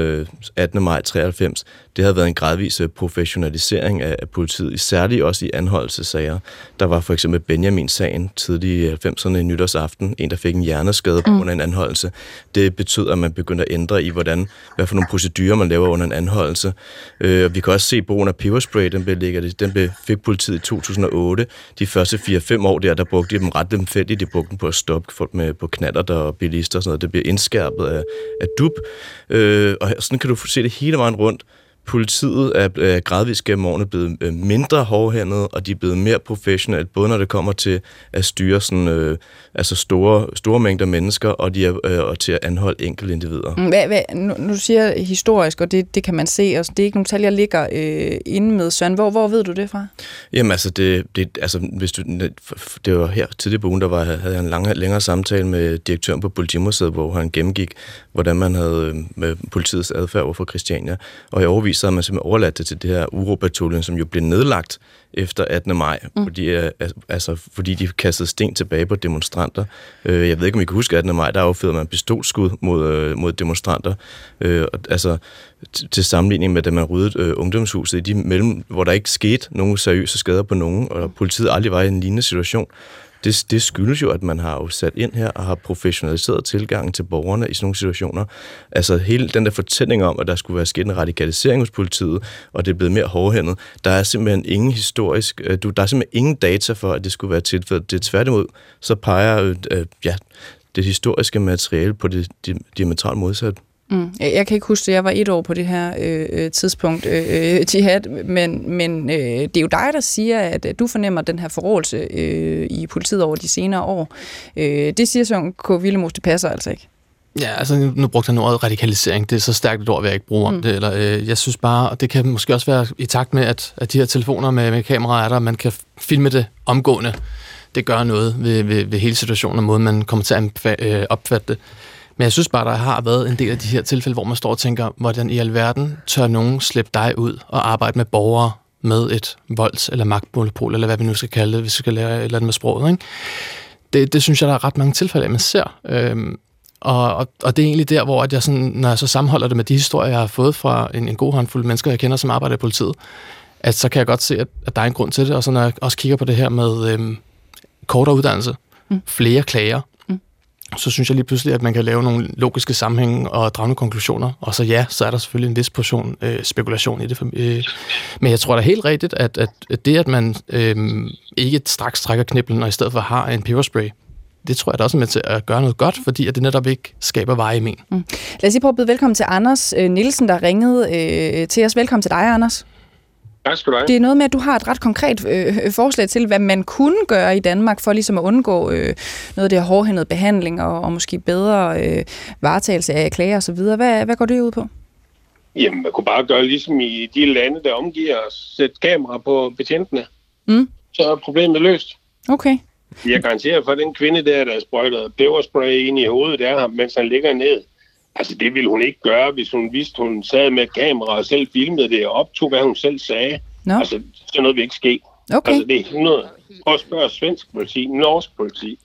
18. Øh, maj 93, det havde været en gradvis øh, professionalisering af, af politiet, særligt også i anholdelsesager. Der var for eksempel Benjamin-sagen tidlig i 90'erne i nytårsaften, en der fik en hjerneskade på mm. grund af en anholdelse. Det betød, at man begyndte at ændre i, hvordan, hvad for nogle procedurer man laver under en anholdelse. Øh, vi kan også se brugen af peberspray, den, blev, den blev, fik politiet i 2008. De første 4-5 år der, der brugte de dem ret lemfældigt. De brugte dem på at stoppe folk med, på knatter og bilister og sådan noget. Det bliver indskærpet af, af DUB. Øh, og sådan kan du se det hele vejen rundt politiet er øh, gradvist gennem årene blevet øh, mindre hårdhændet, og de er blevet mere professionelle, både når det kommer til at styre sådan, øh, altså store, store mængder mennesker, og, de er, øh, og til at anholde enkelte individer. Mm, hvad, hvad, nu, nu siger historisk, og det, det kan man se, og det er ikke nogle tal, jeg ligger øh, inde med, Søren. Hvor, hvor ved du det fra? Jamen altså, det, det, altså hvis du, det var her tidligere på ugen, der var, havde jeg en lang, længere samtale med direktøren på Politimuseet, hvor han gennemgik, hvordan man havde øh, med politiets adfærd over for Christiania, og i overvis så havde man simpelthen overladt det til det her Uropatruljen, som jo blev nedlagt efter 18. maj, mm. fordi, øh, altså, fordi de kastede sten tilbage på demonstranter. Øh, jeg ved ikke, om I kan huske 18. maj, der affyrede man pistolskud mod, øh, mod demonstranter. Altså, til sammenligning med, da man ryddede ungdomshuset i de mellem, hvor der ikke skete nogen seriøse skader på nogen, og politiet aldrig var i en lignende situation det, det skyldes jo, at man har jo sat ind her og har professionaliseret tilgangen til borgerne i sådan nogle situationer. Altså hele den der fortælling om, at der skulle være sket en radikalisering hos politiet, og det er blevet mere hårdhændet, der er simpelthen ingen historisk, øh, du, der er simpelthen ingen data for, at det skulle være tilfældet. Det er tværtimod, så peger øh, øh ja, det historiske materiale på det diametralt modsatte. Mm. Jeg kan ikke huske det, jeg var et år på det her øh, øh tidspunkt, øh, øh, Jihad, men, men øh, det er jo dig, der siger, at du fornemmer den her forrådelse øh, i politiet over de senere år. Øh, det siger Søren K. Villemus, det passer altså ikke. Ja, altså nu, nu brugte jeg ordet radikalisering. Det er så stærkt et ord, jeg ikke bruge om mm. det. Eller, øh, jeg synes bare, og det kan måske også være i takt med, at, at de her telefoner med, med kameraer er der, man kan filme det omgående. Det gør noget ved, ved, ved hele situationen og måden, man kommer til at øh, opfatte det. Men jeg synes bare, der har været en del af de her tilfælde, hvor man står og tænker, hvordan i alverden tør nogen slippe dig ud og arbejde med borgere med et volds- eller magtmonopol, eller hvad vi nu skal kalde det, hvis vi skal lære et eller andet med sproget. Ikke? Det, det synes jeg, der er ret mange tilfælde af, man ser. Øhm, og, og, og det er egentlig der, hvor at jeg sådan, når jeg så sammenholder det med de historier, jeg har fået fra en, en god håndfuld mennesker, jeg kender, som arbejder i politiet, at så kan jeg godt se, at, at der er en grund til det. Og så når jeg også kigger på det her med øhm, kortere uddannelse, mm. flere klager så synes jeg lige pludselig, at man kan lave nogle logiske sammenhænge og drage nogle konklusioner. Og så ja, så er der selvfølgelig en vis portion øh, spekulation i det. Øh, men jeg tror da helt rigtigt, at, at det, at man øh, ikke straks trækker kniblen, og i stedet for har en peberspray, det tror jeg da også er med til at gøre noget godt, fordi at det netop ikke skaber veje i men. Mm. Lad os lige prøve at byde velkommen til Anders øh, Nielsen, der ringede øh, til os. Velkommen til dig, Anders. Tak skal du have. Det er noget med, at du har et ret konkret øh, forslag til, hvad man kunne gøre i Danmark for ligesom at undgå øh, noget af det her hårdhændede behandling og, og måske bedre øh, varetagelse af klager osv. Hvad, hvad går det ud på? Jamen, man kunne bare gøre ligesom i de lande, der omgiver os. Sætte kamera på betjentene. Mm. Så er problemet løst. Okay. Jeg garanterer for, at den kvinde der, der sprøjtede peberspray ind i hovedet ham, mens han ligger ned. Altså, det ville hun ikke gøre, hvis hun vidste, hun sad med et kamera og selv filmede det og optog, hvad hun selv sagde. No. Altså, så noget vil ikke ske. Okay. Altså, det er 100. Prøv at spørge svensk politi, norsk politi,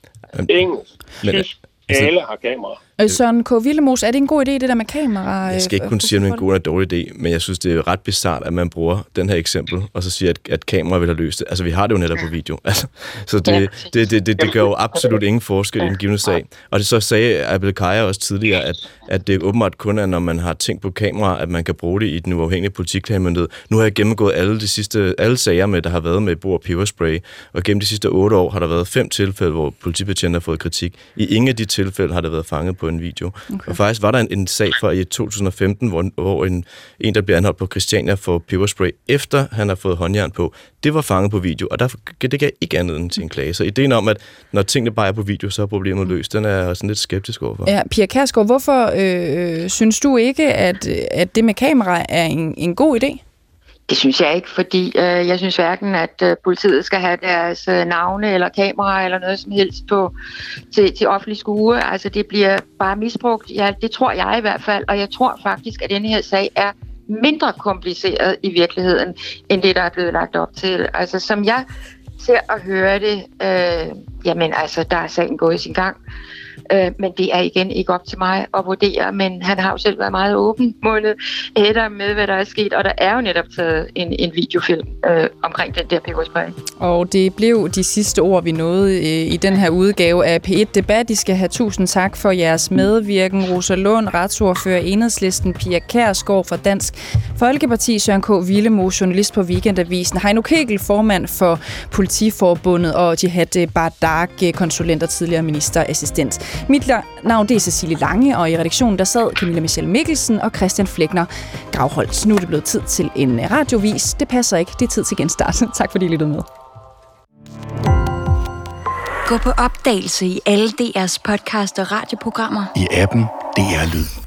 engelsk, tysk, Altså, Alle har kamera. Øh, Søren K. Villemos, er det en god idé, det der med kamera? Jeg skal ikke øh, kunne sige, om det er en god eller dårlig idé, men jeg synes, det er ret bizart, at man bruger den her eksempel, og så siger, at, at kamera vil have løst det. Altså, vi har det jo netop på video. Altså, så det, det, det, det, det gør jo absolut ingen forskel i en given sag. Og det så sagde Abel Kaja også tidligere, at, at det åbenbart kun er, når man har tænkt på kamera, at man kan bruge det i den uafhængige politikklagemyndighed. Nu har jeg gennemgået alle de sidste alle sager med, der har været med brug af peberspray, og gennem de sidste otte år har der været fem tilfælde, hvor politibetjenter har fået kritik. I ingen af de tilfælde har det været fanget på en video. Okay. Og faktisk var der en, en sag fra i 2015, hvor, hvor en, en, der bliver anholdt på Christiania for peberspray, efter han har fået håndjern på, det var fanget på video, og der, det gav ikke andet til en klage. Så ideen om, at når tingene bare er på video, så er problemet løst, den er sådan lidt skeptisk overfor. Ja, Pia Kærsgaard, hvorfor øh, synes du ikke, at, at det med kamera er en, en god idé? Det synes jeg ikke, fordi øh, jeg synes hverken, at øh, politiet skal have deres øh, navne eller kamera eller noget som helst på til, til offentlig skue. Altså det bliver bare misbrugt. Ja, det tror jeg i hvert fald, og jeg tror faktisk, at denne her sag er mindre kompliceret i virkeligheden, end det, der er blevet lagt op til. Altså som jeg ser og hører det, øh, jamen altså, der er sagen gået i sin gang. Øh, men det er igen ikke op til mig at vurdere, men han har jo selv været meget åben mundet efter med, hvad der er sket, og der er jo netop taget en, en videofilm øh, omkring den der peberspray. Og det blev de sidste ord, vi nåede øh, i den her udgave af P1 Debat. I skal have tusind tak for jeres medvirken. Rosa Lund, retsordfører Enhedslisten, Pia Kærsgaard fra Dansk Folkeparti, Søren K. Villemo, journalist på Weekendavisen, Heino Kegel, formand for Politiforbundet, og Jihad Bardak, konsulent og tidligere ministerassistent. Mit navn det er Cecilie Lange, og i redaktionen der sad Camilla Michelle Mikkelsen og Christian Flækner Gravholdt. Nu er det blevet tid til en radiovis. Det passer ikke. Det er tid til genstart. tak fordi I lyttede med. Gå på opdagelse i alle DR's podcast og radioprogrammer. I appen DR Lyd.